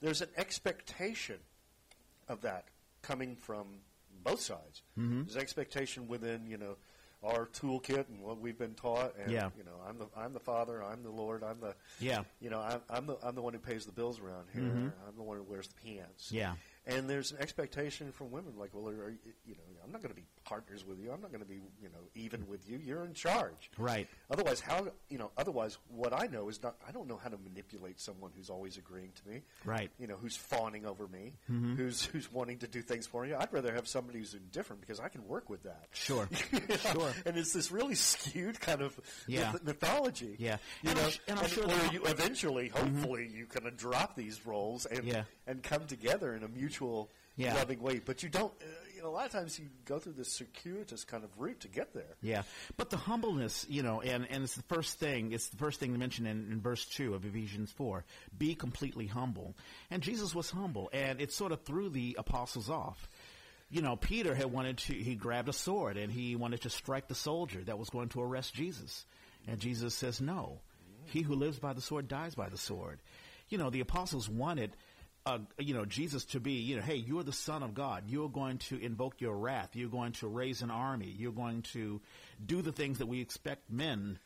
Speaker 2: there's an expectation of that coming from both sides.
Speaker 1: Mhm.
Speaker 2: There's expectation within, you know, our toolkit and what we've been taught, and
Speaker 1: Yeah.
Speaker 2: you know, I'm the I'm the father, I'm the Lord, I'm the
Speaker 1: Yeah.
Speaker 2: you know, I'm, I'm the I'm the one who pays the bills around here.
Speaker 1: Mhm.
Speaker 2: I'm the one who wears the pants.
Speaker 1: Yeah.
Speaker 2: And there's an expectation from women, like, well, are, you you know, I'm not going to be partners with you. I'm not going to be, you know, even with you. You're in charge.
Speaker 1: Right.
Speaker 2: Otherwise, how, you know, otherwise, what I know is not, I don't know how to manipulate someone who's always agreeing to me.
Speaker 1: Right.
Speaker 2: You know, who's fawning over me,
Speaker 1: Mm-hmm.
Speaker 2: who's who's wanting to do things for me. I'd rather have somebody who's indifferent because I can work with that.
Speaker 1: Sure. [LAUGHS]
Speaker 2: You know?
Speaker 1: Sure.
Speaker 2: And it's this really skewed kind of
Speaker 1: Yeah.
Speaker 2: myth- mythology.
Speaker 1: Yeah.
Speaker 2: You
Speaker 1: And
Speaker 2: know,
Speaker 1: I'm sh- and I'm sure
Speaker 2: where you eventually, hopefully, you kind of drop these roles and
Speaker 1: Yeah.
Speaker 2: And come together in a mutual
Speaker 1: Yeah.
Speaker 2: loving way. But you don't. Uh, you know, a lot of times you go through this circuitous kind of route to get there.
Speaker 1: Yeah, but the humbleness, you know, and, and it's the first thing. It's the first thing to mention in, in verse two of Ephesians four. Be completely humble, and Jesus was humble, and it sort of threw the apostles off. You know, Peter had wanted to. He grabbed a sword and he wanted to strike the soldier that was going to arrest Jesus, and Jesus says, "No, he who lives by the sword dies by the sword." You know, the apostles wanted uh, you know, Jesus to be, you know, hey, you're the Son of God. You're going to invoke your wrath. You're going to raise an army. You're going to do the things that we expect men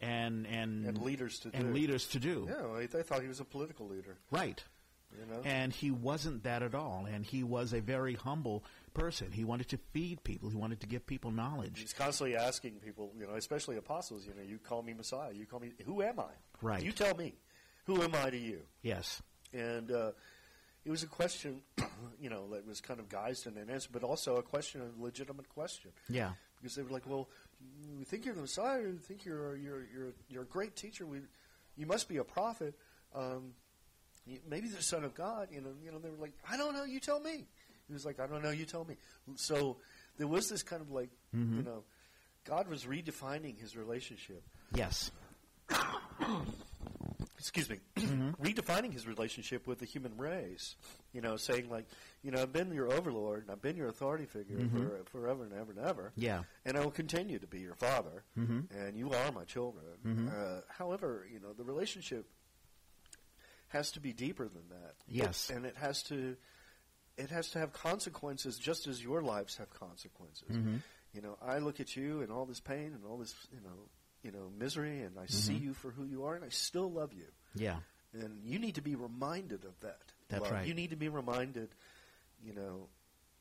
Speaker 1: and and
Speaker 2: And leaders to
Speaker 1: and
Speaker 2: do.
Speaker 1: leaders to do.
Speaker 2: Yeah, they thought he was a political leader.
Speaker 1: Right.
Speaker 2: You know,
Speaker 1: And he wasn't that at all. And he was a very humble person. He wanted to feed people. He wanted to give people knowledge.
Speaker 2: he's constantly asking people, you know, especially apostles. You know, you call me Messiah. You call me. Who am I?
Speaker 1: Right.
Speaker 2: You tell me. Who am I to you?
Speaker 1: Yes.
Speaker 2: And uh, it was a question, [CLEARS THROAT] you know, that was kind of guised in an answer, but also a question, a legitimate question.
Speaker 1: Yeah.
Speaker 2: because they were like, "Well, we think you're the Messiah. We think you're you're you're you're a great teacher. We, you must be a prophet. Um, you, maybe the Son of God." You know, you know. They were like, "I don't know. You tell me." He was like, "I don't know. You tell me." So there was this kind of like, you know, God was redefining His relationship.
Speaker 1: Yes. [COUGHS]
Speaker 2: Excuse me, [CLEARS THROAT] redefining His relationship with the human race. You know, saying like, you know, I've been your overlord and I've been your authority figure for, forever and ever and ever.
Speaker 1: Yeah.
Speaker 2: and I will continue to be your father,
Speaker 1: Mm-hmm.
Speaker 2: and you are my children. Uh, however, you know the relationship has to be deeper than that.
Speaker 1: Yes.
Speaker 2: and it has to it has to have consequences, just as your lives have consequences.
Speaker 1: Mm-hmm.
Speaker 2: You know, I look at you and all this pain and all this, you know, you know, misery, and I see
Speaker 1: Mm-hmm.
Speaker 2: you for who you are, and I still love you.
Speaker 1: Yeah.
Speaker 2: And you need to be reminded of that.
Speaker 1: That's
Speaker 2: love.
Speaker 1: right.
Speaker 2: You need to be reminded, you know,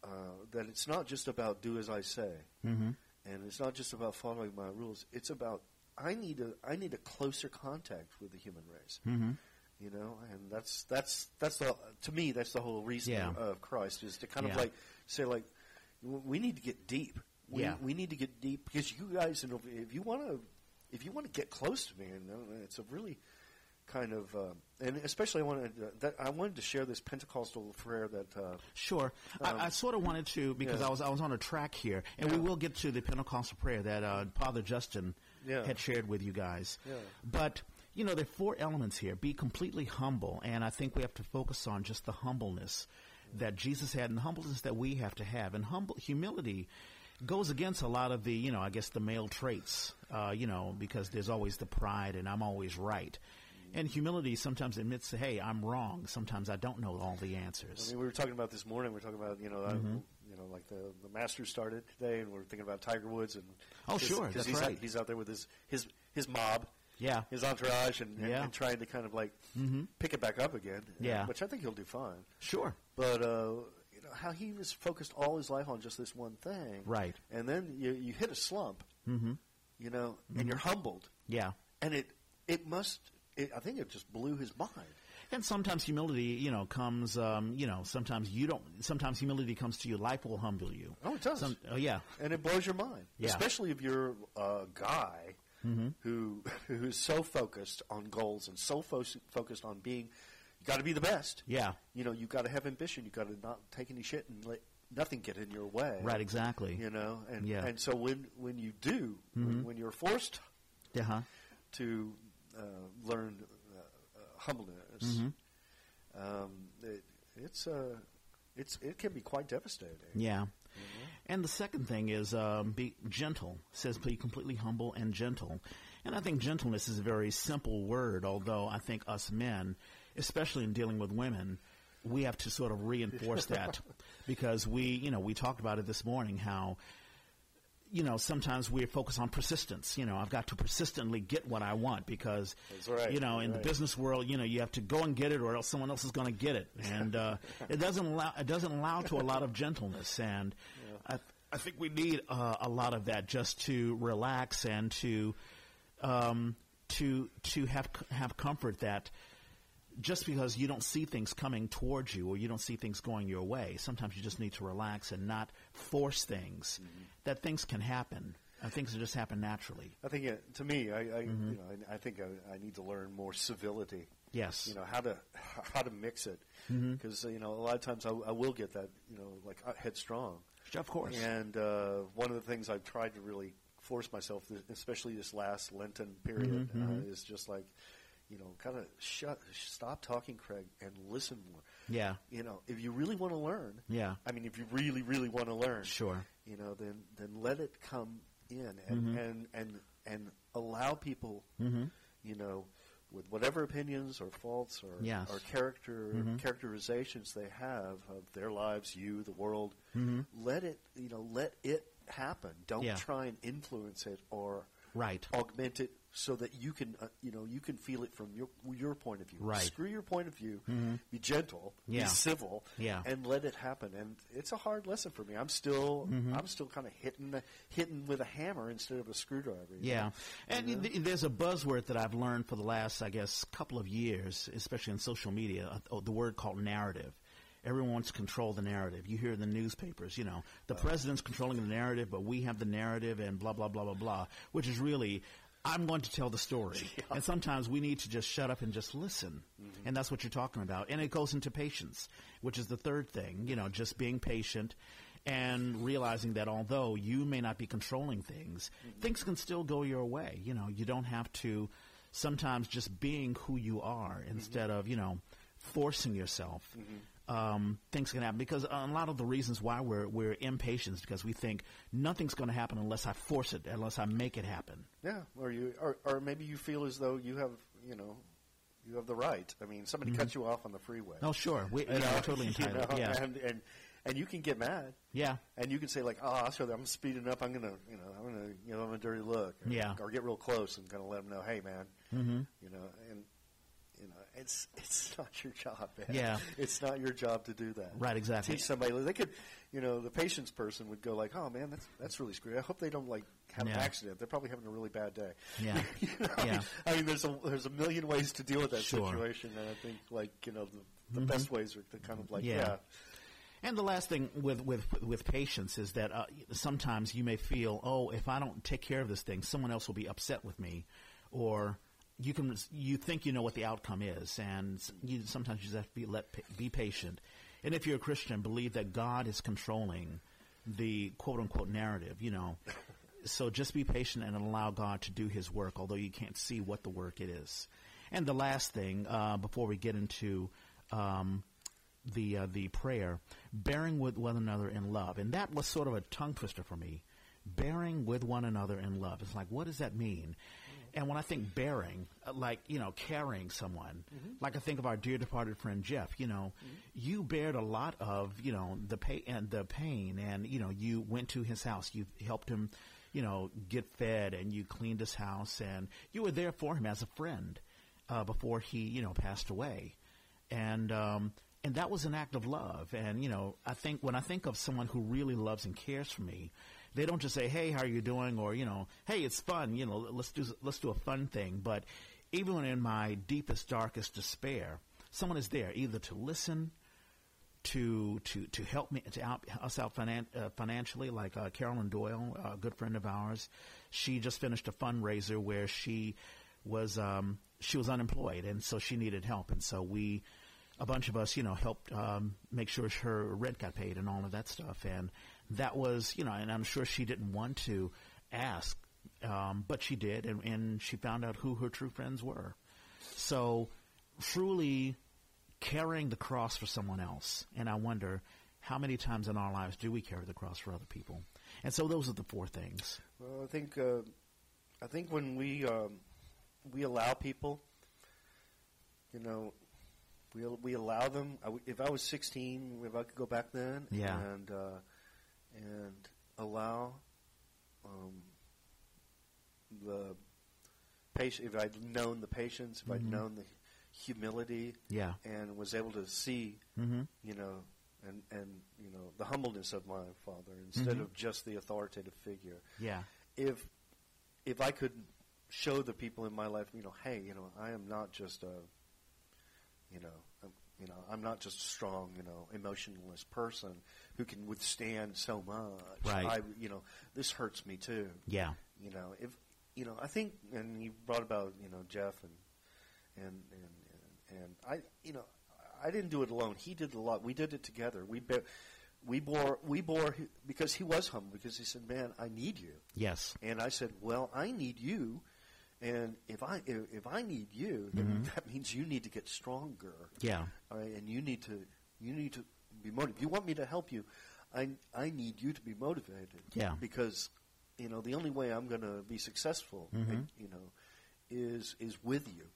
Speaker 2: uh, that it's not just about do as I say
Speaker 1: Mm-hmm.
Speaker 2: and it's not just about following my rules. It's about I need a I need a closer contact with the human race.
Speaker 1: Mm-hmm.
Speaker 2: You know, and that's that's that's the to me that's the whole reason
Speaker 1: Yeah.
Speaker 2: of Christ is to kind
Speaker 1: Yeah.
Speaker 2: of like say like w- we need to get deep. We,
Speaker 1: Yeah.
Speaker 2: we need to get deep because you guys, if you want to, if you want to get close to me, and it's a really kind of, uh, and especially I wanted uh, that I wanted to share this Pentecostal prayer that uh,
Speaker 1: Sure.
Speaker 2: Um,
Speaker 1: I, I sort of wanted to because
Speaker 2: yeah.
Speaker 1: I was I was on a track here, and we will get to the Pentecostal prayer that uh, Father Justin
Speaker 2: Yeah.
Speaker 1: had shared with you guys.
Speaker 2: Yeah.
Speaker 1: But you know, there are four elements here. Be completely humble, and I think we have to focus on just the humbleness that Jesus had, and the humbleness that we have to have, and humble humility goes against a lot of the, you know, I guess the male traits, uh, you know, because there's always the pride and I'm always right. And humility sometimes admits, hey, I'm wrong. Sometimes I don't know all the answers.
Speaker 2: I mean, we were talking about this morning. We are talking about you know, uh,
Speaker 1: Mm-hmm.
Speaker 2: you know, like the the Masters started today, and we are thinking about Tiger Woods and
Speaker 1: Oh, sure, that's
Speaker 2: he's
Speaker 1: right.
Speaker 2: out, he's out there with his his his mob,
Speaker 1: Yeah.
Speaker 2: his entourage, and, and,
Speaker 1: Yeah.
Speaker 2: and trying to kind of like
Speaker 1: Mhm.
Speaker 2: pick it back up again.
Speaker 1: Yeah.
Speaker 2: which I think he'll do fine.
Speaker 1: Sure.
Speaker 2: But uh, how he was focused all his life on just this one thing,
Speaker 1: Right.
Speaker 2: And then you you hit a slump,
Speaker 1: Mm-hmm.
Speaker 2: you know, and you're humbled,
Speaker 1: Yeah.
Speaker 2: and it it must. It, I think it just blew his mind.
Speaker 1: And sometimes humility, you know, comes, um, you know, sometimes you don't, sometimes humility comes to you. Life will humble you.
Speaker 2: Oh, it does.
Speaker 1: Some, oh, yeah.
Speaker 2: and it blows your mind,
Speaker 1: Yeah.
Speaker 2: especially if you're a guy who [LAUGHS] who's so focused on goals and so fo- focused on being. You got to be the best.
Speaker 1: Yeah.
Speaker 2: You know, you got to have ambition. You got to not take any shit and let nothing get in your way.
Speaker 1: Right, exactly.
Speaker 2: You know, and
Speaker 1: Yeah.
Speaker 2: and so when when you do, when, when you're forced
Speaker 1: Uh-huh.
Speaker 2: to uh, learn uh, uh, humbleness,
Speaker 1: Mm-hmm.
Speaker 2: um, it, it's uh, it's it can be quite devastating.
Speaker 1: Yeah. And the second thing is um, be gentle. It says be completely humble and gentle. And I think gentleness is a very simple word, although I think us men, especially in dealing with women, we have to sort of reinforce that [LAUGHS] because we, you know, we talked about it this morning how you know, sometimes we focus on persistence. You know, I've got to persistently get what I want because,
Speaker 2: right.
Speaker 1: you know, in
Speaker 2: Right.
Speaker 1: the business world, you know, you have to go and get it, or else someone else is going to get it, and uh, [LAUGHS] it doesn't allow it doesn't allow to a lot of gentleness, and I, I think we need uh, a lot of that just to relax and to um, to to have have comfort that just because you don't see things coming towards you or you don't see things going your way, sometimes you just need to relax and not force things. That things can happen. Uh, things just happen naturally.
Speaker 2: I think it, to me, I, I
Speaker 1: Mm-hmm.
Speaker 2: you know, I, I think I, I need to learn more civility.
Speaker 1: Yes.
Speaker 2: You know how to how to mix it
Speaker 1: Mm-hmm.
Speaker 2: because you know a lot of times I, I will get that you know like uh, headstrong.
Speaker 1: Of course.
Speaker 2: And uh, one of the things I've tried to really force myself, especially this last Lenten period,
Speaker 1: Mhm,
Speaker 2: uh, is just like, you know, kind of shut, stop talking, Craig, and listen more.
Speaker 1: yeah.
Speaker 2: You know, if you really want to learn,
Speaker 1: Yeah.
Speaker 2: I mean, if you really, really want to learn,
Speaker 1: Sure.
Speaker 2: you know, then then let it come in and
Speaker 1: Mhm.
Speaker 2: and and and allow people,
Speaker 1: Mm-hmm.
Speaker 2: you know, with whatever opinions or faults or
Speaker 1: Yes.
Speaker 2: or character
Speaker 1: Mhm.
Speaker 2: characterizations they have of their lives, you, the world,
Speaker 1: Mm-hmm.
Speaker 2: let it you know let it happen. Don't
Speaker 1: Yeah.
Speaker 2: try and influence it or
Speaker 1: Right.
Speaker 2: augment it so that you can uh, you know you can feel it from your your point of view.
Speaker 1: Right.
Speaker 2: Screw your point of view.
Speaker 1: Mhm.
Speaker 2: Be gentle.
Speaker 1: Yeah.
Speaker 2: Be civil.
Speaker 1: Yeah.
Speaker 2: And let it happen. And it's a hard lesson for me. I'm still
Speaker 1: Mhm.
Speaker 2: I'm still kind of hitting hitting with a hammer instead of a screwdriver.
Speaker 1: Yeah,
Speaker 2: know?
Speaker 1: and
Speaker 2: You know?
Speaker 1: th- there's a buzzword that I've learned for the last, I guess, couple of years, especially in social media. Uh, oh, the word called narrative. Everyone wants to control the narrative. You hear in the newspapers, you know, the president's controlling the narrative, but we have the narrative, and blah blah blah blah blah. Which is really, I'm going to tell the story, [LAUGHS] and sometimes we need to just shut up and just listen, mm-hmm. and that's what you're talking about. And it goes into patience, which is the third thing. You know, just being patient and realizing that although you may not be controlling things, mm-hmm. things can still go your way. You know, you don't have to sometimes just being who you are mm-hmm. instead of, you know, forcing yourself. Um, things can happen because a lot of the reasons why we're we're impatient is because we think nothing's going to happen unless I force it, unless I make it happen.
Speaker 2: Yeah, or you, or, or maybe you feel as though you have, you know, you have the right. I mean, somebody cuts you off on the freeway.
Speaker 1: Oh, sure, we,
Speaker 2: You
Speaker 1: you
Speaker 2: know,
Speaker 1: know, totally
Speaker 2: you
Speaker 1: entitled.
Speaker 2: know,
Speaker 1: yeah,
Speaker 2: and, and and you can get mad,
Speaker 1: yeah,
Speaker 2: and you can say like, "Oh, them. I'm speeding up. I'm gonna, you know, I'm gonna give them a dirty look." Or,
Speaker 1: Yeah.
Speaker 2: Or get real close and kind of let them know, "Hey, man,
Speaker 1: mm-hmm.
Speaker 2: you know," and you know, it's it's [LAUGHS] not your job, man.
Speaker 1: Yeah.
Speaker 2: It's not your job to do that.
Speaker 1: right, exactly.
Speaker 2: Teach somebody. They could, you know, the patience person would go like, "Oh man, that's that's really screwy. I hope they don't like have an accident. They're probably having a really bad day."
Speaker 1: Yeah. [LAUGHS]
Speaker 2: You know?
Speaker 1: Yeah.
Speaker 2: I mean, there's a there's a million ways to deal with that
Speaker 1: Sure.
Speaker 2: situation, and I think like you know the, the
Speaker 1: Mhm.
Speaker 2: best ways are to kind of like
Speaker 1: Yeah.
Speaker 2: yeah,
Speaker 1: And the last thing with with with patience is that uh, sometimes you may feel, oh, if I don't take care of this thing, someone else will be upset with me, or you can you think you know what the outcome is, and you sometimes you just have to be let be patient. And if you're a Christian, believe that God is controlling the quote unquote narrative. You know, so just be patient and allow God to do His work, although you can't see what the work it is. And the last thing uh, before we get into um, the uh, the prayer, bearing with one another in love, and that was sort of a tongue twister for me. Bearing with one another in love. It's like, what does that mean? And when I think bearing, uh, like you know, carrying someone, like I think of our dear departed friend Jeff. You know, you bared a lot of you know the pay and the pain, and you know you went to his house, you helped him, you know, get fed, and you cleaned his house, and you were there for him as a friend uh, before he you know passed away and um, and that was an act of love. And you know, I think when I think of someone who really loves and cares for me, they don't just say, "Hey, how are you doing?" or you know, "Hey, it's fun." You know, let's do let's do a fun thing. But even when in my deepest, darkest despair, someone is there either to listen. To, to, to help me to out, us out finan- uh, financially, like uh, Carolyn Doyle, a good friend of ours, she just finished a fundraiser where she was um, she was unemployed, and so she needed help, and so we, a bunch of us, you know, helped um, make sure her rent got paid and all of that stuff, and that was, you know, and I'm sure she didn't want to ask, um, but she did, and, and she found out who her true friends were. So, truly carrying the cross for someone else, and I wonder how many times in our lives do we carry the cross for other people? And so, those are the four things.
Speaker 2: Well, I think uh, I think when we um, we allow people, you know, we we allow them. I w if I was 16, if I could go back then,
Speaker 1: Yeah.
Speaker 2: and uh, and allow um, the patient, if I'd known the patience, if I'd
Speaker 1: Mhm.
Speaker 2: known the humility,
Speaker 1: Yeah.
Speaker 2: and was able to see,
Speaker 1: Mm-hmm.
Speaker 2: you know, and and you know the humbleness of my father instead
Speaker 1: Mhm.
Speaker 2: of just the authoritative figure.
Speaker 1: Yeah.
Speaker 2: If if I could show the people in my life, you know, hey, you know, I am not just a, you know, you know, I'm not just a strong, you know, emotionless person who can withstand so much.
Speaker 1: Right.
Speaker 2: I, you know, this hurts me too.
Speaker 1: Yeah.
Speaker 2: You know, if you know, I think, and you brought about, you know, Jeff and and and and, and I, you know, I didn't do it alone. He did a lot. We did it together. We be, we bore we bore because he was humble because he said, "Man, I need you."
Speaker 1: Yes.
Speaker 2: And I said, "Well, I need you." And if I if, if I need you, then
Speaker 1: Mhm.
Speaker 2: that means you need to get stronger.
Speaker 1: Yeah.
Speaker 2: All right, and you need to you need to be motivated. If you want me to help you, I I need you to be motivated.
Speaker 1: Yeah.
Speaker 2: Because you know the only way I'm going to be successful,
Speaker 1: Mhm.
Speaker 2: you know, is is with you,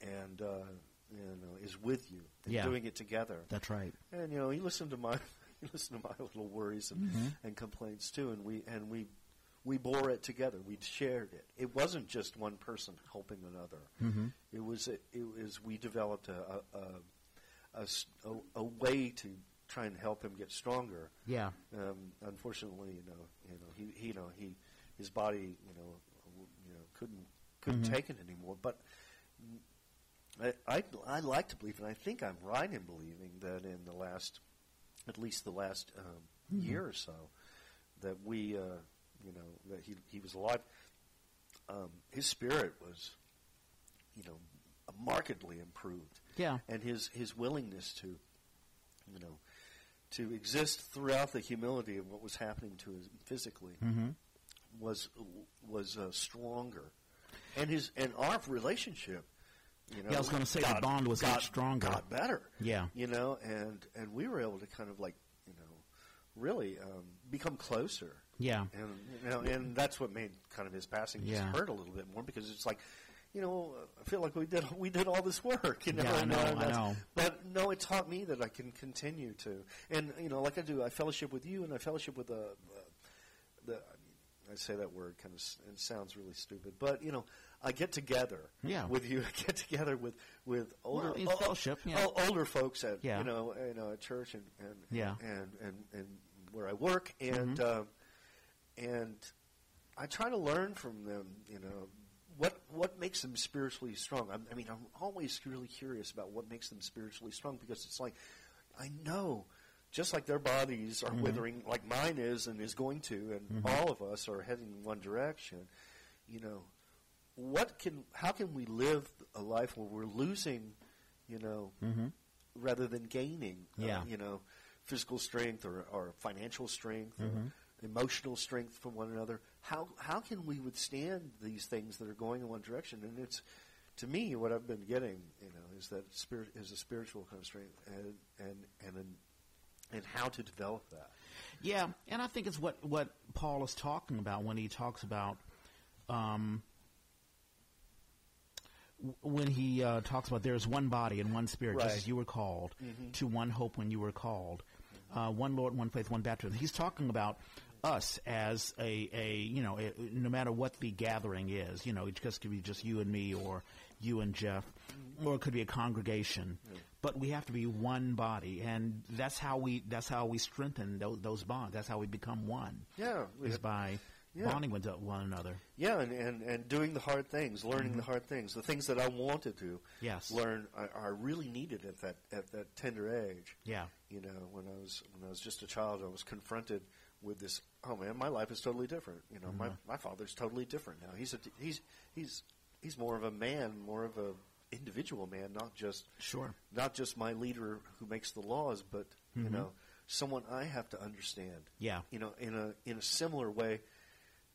Speaker 2: and uh, you know is with you and
Speaker 1: Yeah.
Speaker 2: doing it together.
Speaker 1: That's right.
Speaker 2: And you know, he listened to my [LAUGHS] he listened to my little worries and,
Speaker 1: Mhm.
Speaker 2: and complaints too, and we and we we bore it together. We shared it. It wasn't just one person helping another.
Speaker 1: Mm-hmm.
Speaker 2: It was it was we developed a a, a a, way to try and help him get stronger.
Speaker 1: Yeah.
Speaker 2: Um, unfortunately, you know, you know, he, he you know he his body you know you know couldn't couldn't
Speaker 1: Mhm.
Speaker 2: take it anymore. But I, I I like to believe, and I think I'm right in believing that in the last, at least the last um,
Speaker 1: Mhm.
Speaker 2: year or so, that we uh, you know that he he was alive. Um, his spirit was, you know, markedly improved
Speaker 1: Yeah.
Speaker 2: and his his willingness to, you know, to exist throughout the humility of what was happening to him physically
Speaker 1: Mm-hmm.
Speaker 2: was was uh, stronger, and his and our relationship, you know,
Speaker 1: Yeah, I was gonna say the bond was
Speaker 2: got,
Speaker 1: much stronger.
Speaker 2: got better,
Speaker 1: Yeah.
Speaker 2: you know, and and we were able to kind of like you know, really um, become closer,
Speaker 1: Yeah.
Speaker 2: and you know, and that's what made kind of his passing just
Speaker 1: Yeah.
Speaker 2: hurt a little bit more because it's like. You know, I feel like we did we did all this work. You know,
Speaker 1: Yeah, I know,
Speaker 2: uh,
Speaker 1: I know.
Speaker 2: but no, it taught me that I can continue to, and you know, like I do, I fellowship with you, and I fellowship with the, uh, the I say that word kind of it sounds really stupid, but you know, I get together
Speaker 1: Yeah.
Speaker 2: with you. [LAUGHS] I get together with with older
Speaker 1: Well,
Speaker 2: o-
Speaker 1: fellowship, yeah.
Speaker 2: o- older folks at
Speaker 1: Yeah.
Speaker 2: you know you know at church and and
Speaker 1: Yeah.
Speaker 2: and, and and where I work and
Speaker 1: Mhm.
Speaker 2: um, and I try to learn from them. You know. What what makes them spiritually strong? I'm, I mean, I'm always really curious about what makes them spiritually strong because it's like I know, just like their bodies are
Speaker 1: Mhm.
Speaker 2: withering, like mine is and is going to, and
Speaker 1: Mhm.
Speaker 2: all of us are heading in one direction. You know, what can how can we live a life where we're losing, you know,
Speaker 1: Mm-hmm.
Speaker 2: rather than gaining? uh, you know, physical strength or, or financial strength or emotional strength from one another. How how can we withstand these things that are going in one direction? And it's to me what I've been getting, you know, is that spirit is a spiritual kind of strength and and and an, and how to develop that.
Speaker 1: Yeah, and I think it's what what Paul is talking about when he talks about um, when he uh, talks about there's one body and one spirit, just as you were called
Speaker 2: Mhm.
Speaker 1: to one hope when you were called, uh, one Lord, one faith, one baptism. He's talking about us as a, a you know a, no matter what the gathering is, you know it just could be just you and me or you and Jeff, or it could be a congregation. But we have to be one body, and that's how we that's how we strengthen those, those bonds. That's how we become one
Speaker 2: Yeah,
Speaker 1: is
Speaker 2: have-
Speaker 1: by
Speaker 2: Yeah.
Speaker 1: bonding with one another.
Speaker 2: yeah, and, and, and doing the hard things, learning the mm-hmm. hard things, the things that I wanted to
Speaker 1: Yes.
Speaker 2: learn are, are really needed at that at that tender age.
Speaker 1: Yeah.
Speaker 2: You know, when I was when I was just a child, I was confronted with this. Oh man, my life is totally different. You know, my
Speaker 1: Mhm.
Speaker 2: my father's totally different now. He's a he's he's he's more of a man, more of a individual man, not just
Speaker 1: Sure.
Speaker 2: not just my leader who makes the laws, but you
Speaker 1: Mhm.
Speaker 2: know, someone I have to understand.
Speaker 1: Yeah.
Speaker 2: You know, in a in a similar way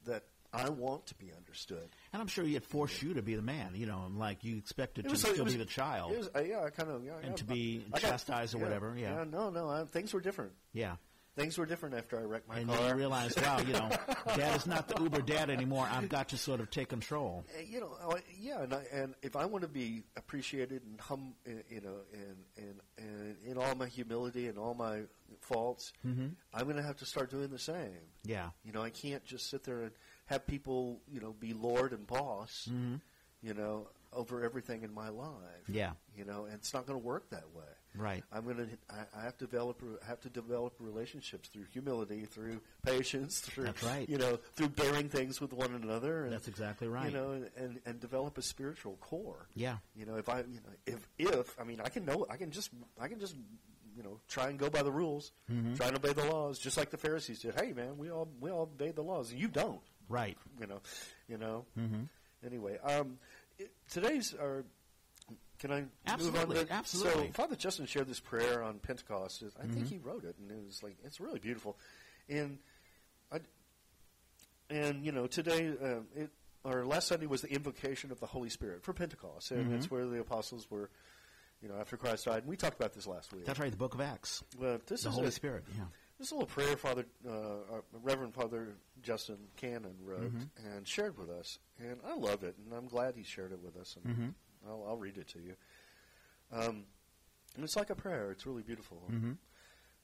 Speaker 2: that I want to be understood.
Speaker 1: And I'm sure it forced you to be the man. You know, and like you expected to still
Speaker 2: was-
Speaker 1: be the child.
Speaker 2: Was, uh, yeah, I kind of yeah,
Speaker 1: And
Speaker 2: yeah,
Speaker 1: to be
Speaker 2: I got-
Speaker 1: chastised or whatever, yeah.
Speaker 2: no, no, I, things were different.
Speaker 1: yeah.
Speaker 2: Things were different after I wrecked my
Speaker 1: and
Speaker 2: car.
Speaker 1: then you realize, wow, you know, [LAUGHS] dad is not the Uber dad anymore. I've got to sort of take control.
Speaker 2: Uh, you know, I- yeah, and, I, and if I want to be appreciated and hum, uh, you know, and and and in all my humility and all my faults,
Speaker 1: Mm-hmm.
Speaker 2: I'm going to have to start doing the same.
Speaker 1: Yeah.
Speaker 2: You know, I can't just sit there and have people, you know, be lord and boss,
Speaker 1: Mm-hmm.
Speaker 2: you know, over everything in my life.
Speaker 1: Yeah.
Speaker 2: You know, and it's not going to work that way.
Speaker 1: Right.
Speaker 2: I'm going to. I, I have to develop. Have to develop relationships through humility, through patience, [LAUGHS] through
Speaker 1: That's right.
Speaker 2: you know, through bearing things with one another. And,
Speaker 1: That's exactly right.
Speaker 2: You know, and, and, and develop a spiritual core.
Speaker 1: Yeah.
Speaker 2: You know, if I, you know, if if I mean, I can know, I can just, I can just, you know, try and go by the rules,
Speaker 1: Mhm.
Speaker 2: try and obey the laws, just like the Pharisees did. Hey, man, we all we all obey the laws, you don't.
Speaker 1: Right.
Speaker 2: You know, you know.
Speaker 1: Mm-hmm.
Speaker 2: Anyway, um, it, today's our. Can I move on? To,
Speaker 1: absolutely.
Speaker 2: So Father Justin shared this prayer on Pentecost. I think
Speaker 1: Mhm.
Speaker 2: he wrote it, and it was like it's really beautiful. And I, and you know, today, uh, it, our last Sunday was the invocation of the Holy Spirit for Pentecost, and
Speaker 1: Mhm.
Speaker 2: it's where the apostles were. You know, after Christ died, and we talked about this last week.
Speaker 1: That's right. The Book of Acts.
Speaker 2: But this
Speaker 1: the
Speaker 2: is
Speaker 1: Holy
Speaker 2: a,
Speaker 1: Spirit. Yeah.
Speaker 2: this is a little prayer Father, uh, Reverend Father Justin Cannon wrote
Speaker 1: Mhm.
Speaker 2: and shared with us, and I love it, and I'm glad he shared it with us, and
Speaker 1: Mm-hmm.
Speaker 2: I'll, I'll read it to you. Um, and it's like a prayer; it's really beautiful.
Speaker 1: Mm-hmm.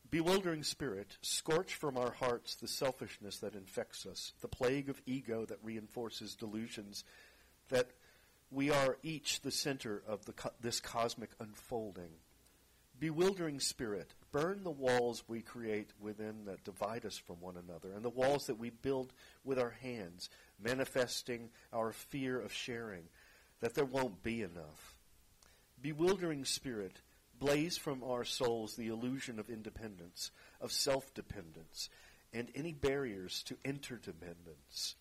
Speaker 2: Bewildering spirit, scorch from our hearts the selfishness that infects us, the plague of ego that reinforces delusions that we are each the center of the co- this cosmic unfolding. Bewildering spirit, burn the walls we create within that divide us from one another, and the walls that we build with our hands, manifesting our fear of sharing, that there won't be enough. Bewildering spirit, blaze from our souls the illusion of independence, of self dependence, and any barriers to interdependence.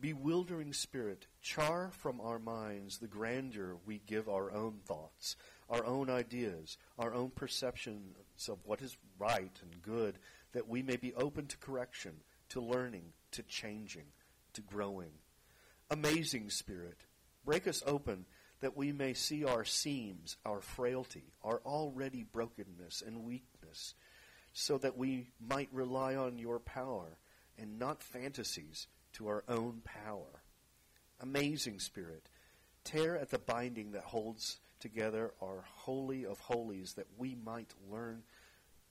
Speaker 2: Bewildering spirit, char from our minds the grandeur we give our own thoughts, our own ideas, our own perceptions of what is right and good, that we may be open to correction, to learning, to changing, to growing. Amazing Spirit, break us open that we may see our seams, our frailty, our already brokenness and weakness, so that we might rely on your power and not fantasies to our own power. Amazing Spirit, tear at the binding that holds together our holy of holies, that we might learn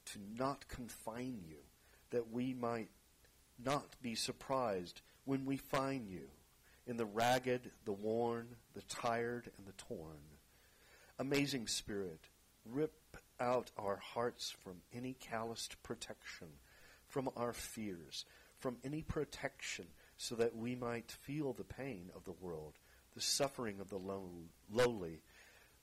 Speaker 2: to not confine you, that we might not be surprised when we find you in the ragged, the worn, the tired, and the torn. Amazing Spirit, rip out our hearts from any calloused protection, from our fears, from any protection, so that we might feel the pain of the world, the suffering of the low, lowly,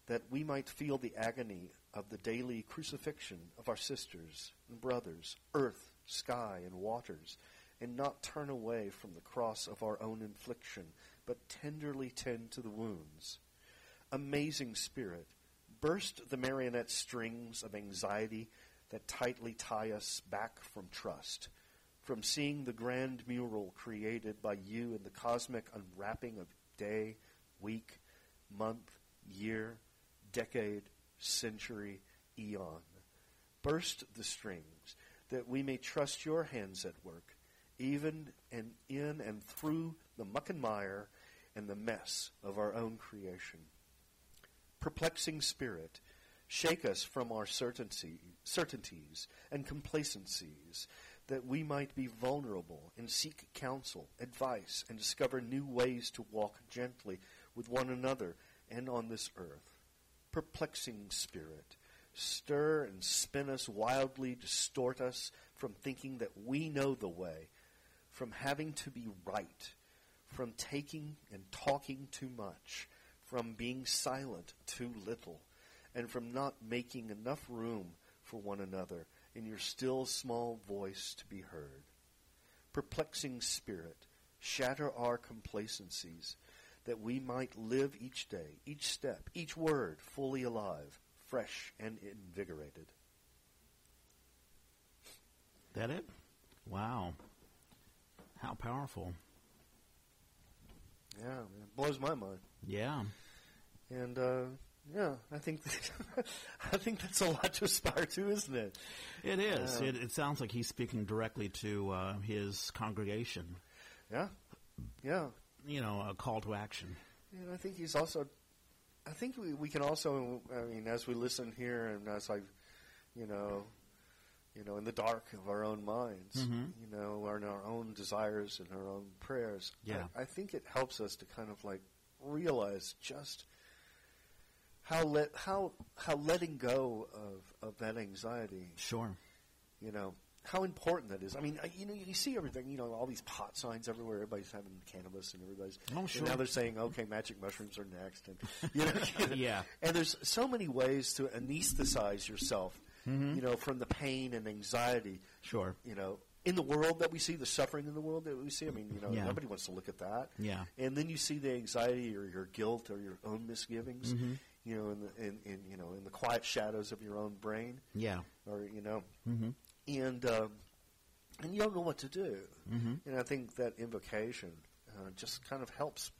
Speaker 2: that we might feel the agony of the daily crucifixion of our sisters and brothers, earth, sky, and waters, and not turn away from the cross of our own infliction, but tenderly tend to the wounds. Amazing Spirit, burst the marionette strings of anxiety that tightly tie us back from trust, from seeing the grand mural created by you in the cosmic unwrapping of day, week, month, year, decade, century, eon. Burst the strings that we may trust your hands at work, even and in and through the muck and mire and the mess of our own creation. Perplexing Spirit, shake us from our certainty, certainties and complacencies, that we might be vulnerable and seek counsel, advice, and discover new ways to walk gently with one another and on this earth. Perplexing Spirit, stir and spin us wildly, distort us from thinking that we know the way, from having to be right, from taking and talking too much, from being silent too little, and from not making enough room for one another in your still small voice to be heard. Perplexing Spirit, shatter our complacencies, that we might live each day, each step, each word fully alive, fresh and invigorated.
Speaker 1: That it? Wow. How powerful.
Speaker 2: Yeah, man, blows my mind.
Speaker 1: Yeah.
Speaker 2: And uh, Yeah, I think [LAUGHS] I think that's a lot to aspire to, isn't it?
Speaker 1: It is.
Speaker 2: Uh,
Speaker 1: it, it sounds like he's speaking directly to uh, his congregation.
Speaker 2: Yeah, yeah.
Speaker 1: You know, a call to action.
Speaker 2: And I think he's also. I think we, we can also. I mean, as we listen here, and as I, you know, you know, in the dark of our own minds,
Speaker 1: Mhm.
Speaker 2: you know, or in our own desires and our own prayers.
Speaker 1: Yeah.
Speaker 2: I, I think it helps us to kind of like realize just how let how how letting go of of that anxiety
Speaker 1: Sure.
Speaker 2: you know how important that is. I mean, uh, you know, you see everything. You know, all these pot signs everywhere. Everybody's having cannabis, and everybody's.
Speaker 1: Oh,
Speaker 2: and
Speaker 1: sure.
Speaker 2: now they're saying, "Okay, magic mushrooms are next," and you know, [LAUGHS] [LAUGHS]
Speaker 1: Yeah.
Speaker 2: And there's so many ways to anesthetize yourself.
Speaker 1: Mm-hmm.
Speaker 2: You know, from the pain and anxiety.
Speaker 1: Sure.
Speaker 2: You know, in the world that we see, the suffering in the world that we see. I mean, you know,
Speaker 1: Yeah.
Speaker 2: nobody wants to look at that.
Speaker 1: Yeah.
Speaker 2: And then you see the anxiety or your guilt or your own misgivings.
Speaker 1: Mhm.
Speaker 2: You know, in the in, in you know in the quiet shadows of your own brain,
Speaker 1: Yeah.
Speaker 2: or you know,
Speaker 1: Mm-hmm.
Speaker 2: and um, and you don't know what to do.
Speaker 1: Mm-hmm.
Speaker 2: And I think that invocation uh, just kind of helps,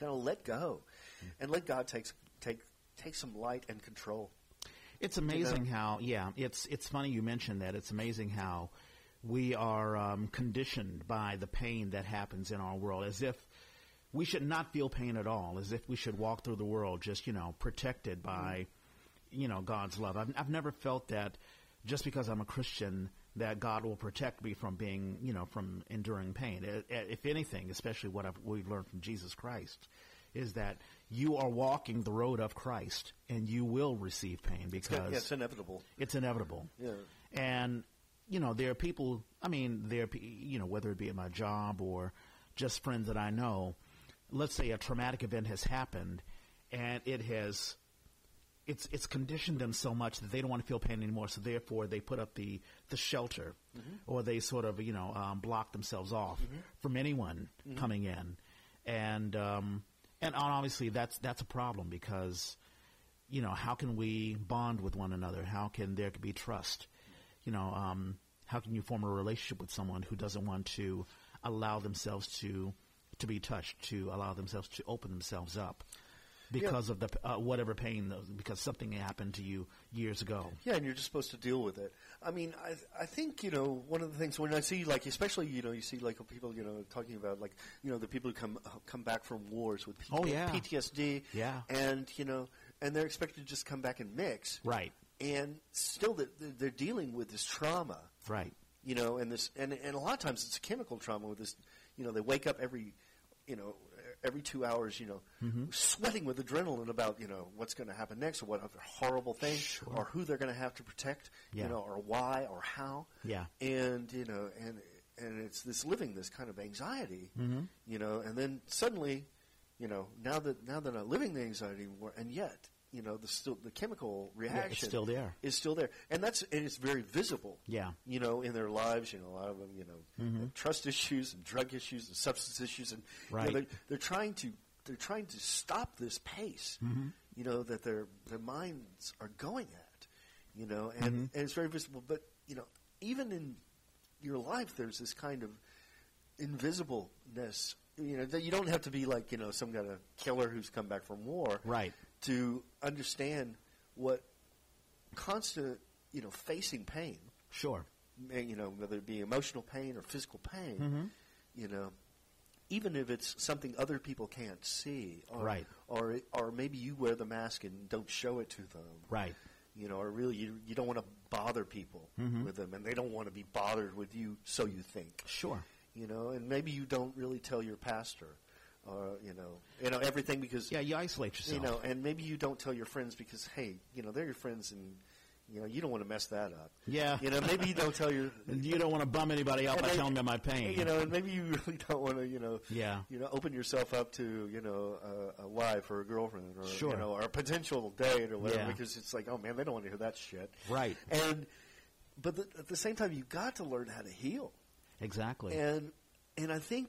Speaker 2: kind of let go, and let God take take take some light and control.
Speaker 1: It's amazing how, yeah, it's it's funny you mentioned that. It's amazing how we are um, conditioned by the pain that happens in our world, as if we should not feel pain at all, as if we should walk through the world just you know protected by, you know, God's love. I've I've never felt that just because I'm a Christian that God will protect me from being, you know, from enduring pain. If anything, especially what I've, we've learned from Jesus Christ, is that you are walking the road of Christ and you will receive pain because
Speaker 2: yeah, it's inevitable.
Speaker 1: it's inevitable.
Speaker 2: Yeah.
Speaker 1: And you know, there are people. I mean, there you know whether it be at my job or just friends that I know. Let's say a traumatic event has happened, and it has it's it's conditioned them so much that they don't want to feel pain anymore. So therefore, they put up the the shelter, or they sort of you know um, block themselves off from anyone coming in, and um, and obviously that's that's a problem because you know how can we bond with one another? How can there be trust? You know, um, how can you form a relationship with someone who doesn't want to allow themselves to to be touched, to allow themselves to open themselves up? Because of the uh, whatever pain, though, because something happened to you years ago.
Speaker 2: Yeah, and you're just supposed to deal with it. I mean, I I think you know one of the things when I see like especially you know you see like people you know talking about like you know the people who come uh, come back from wars with P-
Speaker 1: Oh, yeah.
Speaker 2: PTSD
Speaker 1: Yeah.
Speaker 2: and you know and they're expected to just come back and mix
Speaker 1: Right,
Speaker 2: and still they're, they're dealing with this trauma
Speaker 1: right,
Speaker 2: you know, and this, and and a lot of times it's a chemical trauma with this, you know, they wake up every, you know, every two hours, you know,
Speaker 1: Mm-hmm.
Speaker 2: sweating with adrenaline about, you know, what's going to happen next, or what other horrible thing,
Speaker 1: Sure.
Speaker 2: or who they're going to have to protect,
Speaker 1: Yeah.
Speaker 2: you know, or why, or how,
Speaker 1: yeah,
Speaker 2: and you know, and and it's this living this kind of anxiety,
Speaker 1: mm-hmm.
Speaker 2: you know, and then suddenly, you know, now that now they're not living the anxiety anymore, and yet, you know, the still the chemical reaction
Speaker 1: it's still there.
Speaker 2: is still there, and that's and it's very visible
Speaker 1: Yeah,
Speaker 2: you know, in their lives. You know, a lot of them, you know,
Speaker 1: Mhm.
Speaker 2: trust issues and drug issues and substance issues, and you know,
Speaker 1: Right.
Speaker 2: they're, they're trying to they're trying to stop this pace.
Speaker 1: Mhm.
Speaker 2: You know that their their minds are going at. You know, and,
Speaker 1: Mhm.
Speaker 2: and it's very visible. But you know, even in your life, there's this kind of invisibleness. You know, that you don't have to be like you know some kind of killer who's come back from war
Speaker 1: right,
Speaker 2: to understand what constant you know facing pain
Speaker 1: sure,
Speaker 2: you know, whether it be emotional pain or physical pain,
Speaker 1: Mhm.
Speaker 2: you know, even if it's something other people can't see, or,
Speaker 1: Right.
Speaker 2: or or maybe you wear the mask and don't show it to them,
Speaker 1: right,
Speaker 2: you know, or really you you don't want to bother people
Speaker 1: Mhm.
Speaker 2: with them, and they don't want to be bothered with you, so you think,
Speaker 1: sure,
Speaker 2: you know, and maybe you don't really tell your pastor, or you know, you know everything because
Speaker 1: yeah. You isolate yourself.
Speaker 2: you know, and maybe you don't tell your friends because hey, you know, they're your friends and. You know, you don't want to mess that up.
Speaker 1: Yeah.
Speaker 2: You know, maybe you don't tell your [LAUGHS]
Speaker 1: you don't want to bum anybody out by telling them my pain.
Speaker 2: you know, and maybe you [LAUGHS] really don't want to, you know,
Speaker 1: Yeah.
Speaker 2: you know, open yourself up to, you know, a, a wife or a girlfriend or
Speaker 1: Sure.
Speaker 2: you know, or a potential date or whatever,
Speaker 1: Yeah.
Speaker 2: because it's like, oh man, they don't want to hear that shit.
Speaker 1: Right.
Speaker 2: And but the, at the same time, you've got to learn how to heal,
Speaker 1: Exactly.
Speaker 2: and and I think,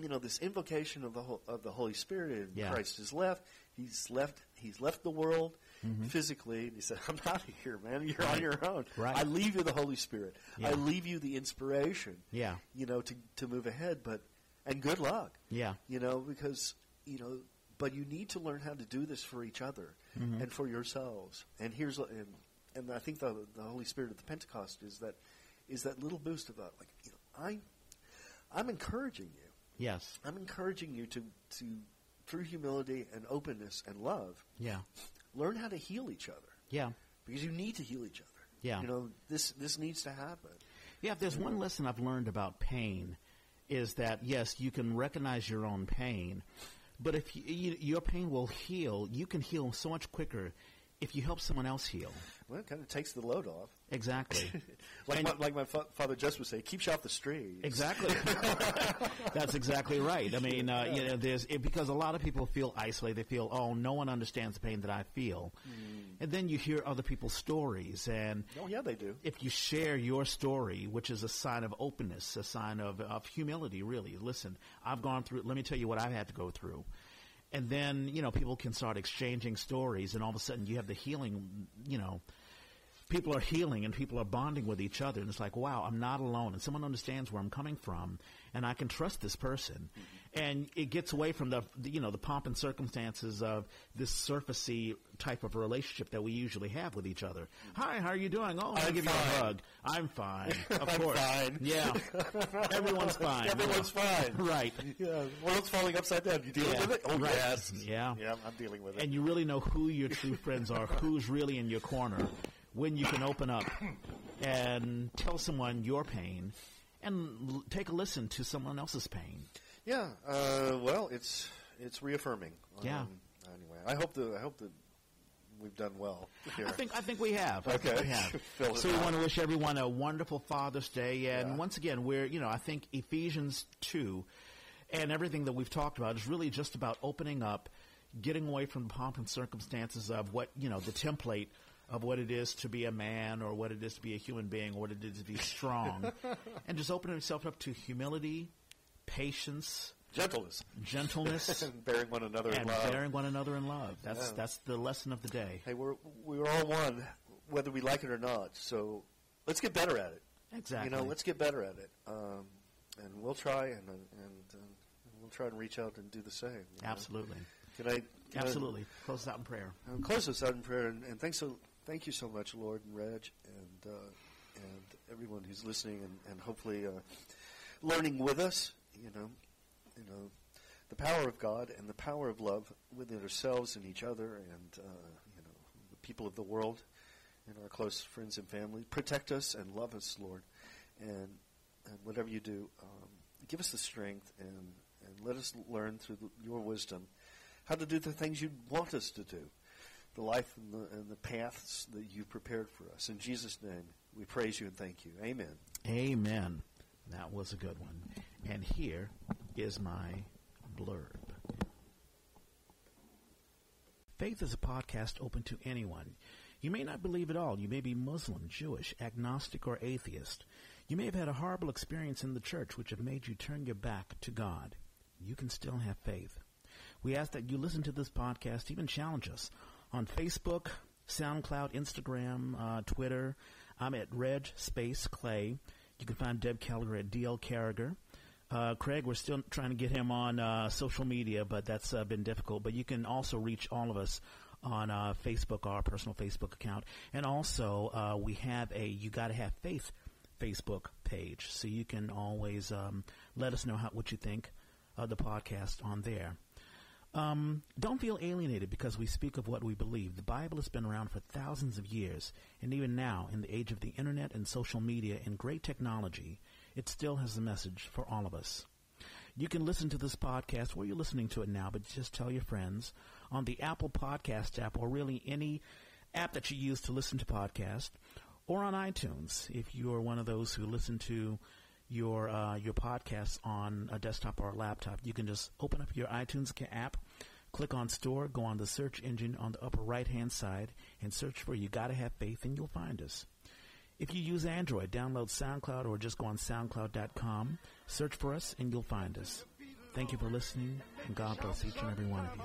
Speaker 2: you know, this invocation of the Hol- of the Holy Spirit and
Speaker 1: Yeah.
Speaker 2: Christ is left. He's left. He's left the world.
Speaker 1: Mm-hmm.
Speaker 2: Physically, and he said, "I'm out of here, man. You're on your own.
Speaker 1: Right.
Speaker 2: I leave you the Holy Spirit.
Speaker 1: Yeah.
Speaker 2: I leave you the inspiration
Speaker 1: yeah.
Speaker 2: you know, to to move ahead. But and good luck,
Speaker 1: Yeah.
Speaker 2: you know, because you know but you need to learn how to do this for each other and for yourselves. And here's and and I think the the Holy Spirit of the Pentecost is that is that little boost about like you know I I'm encouraging you.
Speaker 1: Yes.
Speaker 2: I'm encouraging you to to through humility and openness and love
Speaker 1: Yeah.
Speaker 2: learn how to heal each other
Speaker 1: Yeah.
Speaker 2: because you need to heal each other.
Speaker 1: Yeah.
Speaker 2: You know this this needs to happen.
Speaker 1: Yeah, if there's one lesson I've learned about pain, is that yes, you can recognize your own pain, but if you, you, your pain will heal, you can heal so much quicker if you help someone else heal.
Speaker 2: Well, it kind of takes the load off.
Speaker 1: Exactly. [LAUGHS]
Speaker 2: Like my, like my fa- father just would say, keeps you off the street.
Speaker 1: Exactly. [LAUGHS] That's exactly right. I mean, uh, you know, there's it, because a lot of people feel isolated. They feel, oh, no one understands the pain that I feel, and then you hear other people's stories, and
Speaker 2: Oh yeah, they do.
Speaker 1: if you share your story, which is a sign of openness, a sign of, of humility, really. Listen, I've gone through, let me tell you what I've had to go through. And then, you know, people can start exchanging stories, and all of a sudden you have the healing, you know, people are healing and people are bonding with each other. And it's like, wow, I'm not alone. And someone understands where I'm coming from, and I can trust this person. Mm-hmm. And it gets away from the, you know, the pomp and circumstances of this surfacey type of relationship that we usually have with each other. Hi, how are you doing? Oh, I'll give you a
Speaker 2: fine.
Speaker 1: hug. I'm fine. [LAUGHS] Of
Speaker 2: I'm
Speaker 1: course.
Speaker 2: fine.
Speaker 1: Yeah. [LAUGHS] Everyone's fine.
Speaker 2: Everyone's fine. [LAUGHS]
Speaker 1: Right.
Speaker 2: Yeah, world's falling upside down. You dealing
Speaker 1: Yeah.
Speaker 2: with it? Oh
Speaker 1: Right.
Speaker 2: yes.
Speaker 1: Yeah.
Speaker 2: Yeah, I'm dealing with it.
Speaker 1: and you really know who your true friends are, who's really in your corner, when you can open up and tell someone your pain and l- take a listen to someone else's pain.
Speaker 2: yeah. Uh, well, it's it's reaffirming.
Speaker 1: Yeah.
Speaker 2: Um, anyway, I hope the I hope that we've done well here.
Speaker 1: I think I think we have.
Speaker 2: Okay.
Speaker 1: we have. [LAUGHS] So we want to wish everyone a wonderful Father's Day, and
Speaker 2: Yeah.
Speaker 1: once again, we're you know I think Ephesians two, and everything that we've talked about is really just about opening up, getting away from the pomp and circumstances of what you know the template of what it is to be a man or what it is to be a human being or what it is to be strong, [LAUGHS] and just opening himself up to humility, patience,
Speaker 2: Gentleness
Speaker 1: gentleness, [LAUGHS]
Speaker 2: and bearing one another in love.
Speaker 1: bearing one another in love. That's
Speaker 2: Yeah.
Speaker 1: that's the lesson of the day.
Speaker 2: Hey, we're we're all one, whether we like it or not. So let's get better at it.
Speaker 1: Exactly.
Speaker 2: You know, let's get better at it. Um, and we'll try and and, and we'll try and reach out and do the same. you know.
Speaker 1: Absolutely.
Speaker 2: Can I? Can I-
Speaker 1: Absolutely. Close this out in prayer.
Speaker 2: I'll close this out in prayer, and, and thanks so, thank you so much, Lord and Reg, and uh, and everyone who's listening, and, and hopefully uh, learning with us. You know, you know, the power of God and the power of love within ourselves and each other, and uh, you know, the people of the world, and our close friends and family. Protect us and love us, Lord, and and whatever you do, um, give us the strength and and let us learn through the, your wisdom how to do the things you want us to do, the life and the, and the paths that you've prepared for us. In Jesus' name, we praise you and thank you. Amen.
Speaker 1: Amen. That was a good one. And here is my blurb. Faith is a podcast open to anyone. You may not believe at all. You may be Muslim, Jewish, agnostic, or atheist. You may have had a horrible experience in the church which have made you turn your back to God. You can still have faith. We ask that you listen to this podcast, even challenge us on Facebook, SoundCloud, Instagram, uh, Twitter. I'm at Reg Space Clay. You can find Deb Keller at DL Carriger. Uh, Craig, we're still trying to get him on uh, social media, but that's uh, been difficult. But you can also reach all of us on uh, Facebook, our personal Facebook account, and also uh, we have a "You Gotta Have Faith" Facebook page, so you can always um, let us know how, what you think of the podcast on there. Um, don't feel alienated because we speak of what we believe. The Bible has been around for thousands of years, and even now, in the age of the internet and social media and great technology, it still has a message for all of us. You can listen to this podcast where you're listening to it now, but just tell your friends on the Apple Podcast app or really any app that you use to listen to podcasts or on iTunes if you are one of those who listen to your uh, your podcasts on a desktop or a laptop. You can just open up your iTunes app, click on Store, go on the search engine on the upper right hand side, and search for You Gotta Have Faith, and you'll find us. If you use Android, download SoundCloud or just go on SoundCloud.com, search for us, and you'll find us. Thank you for listening, and God bless each and every one of you.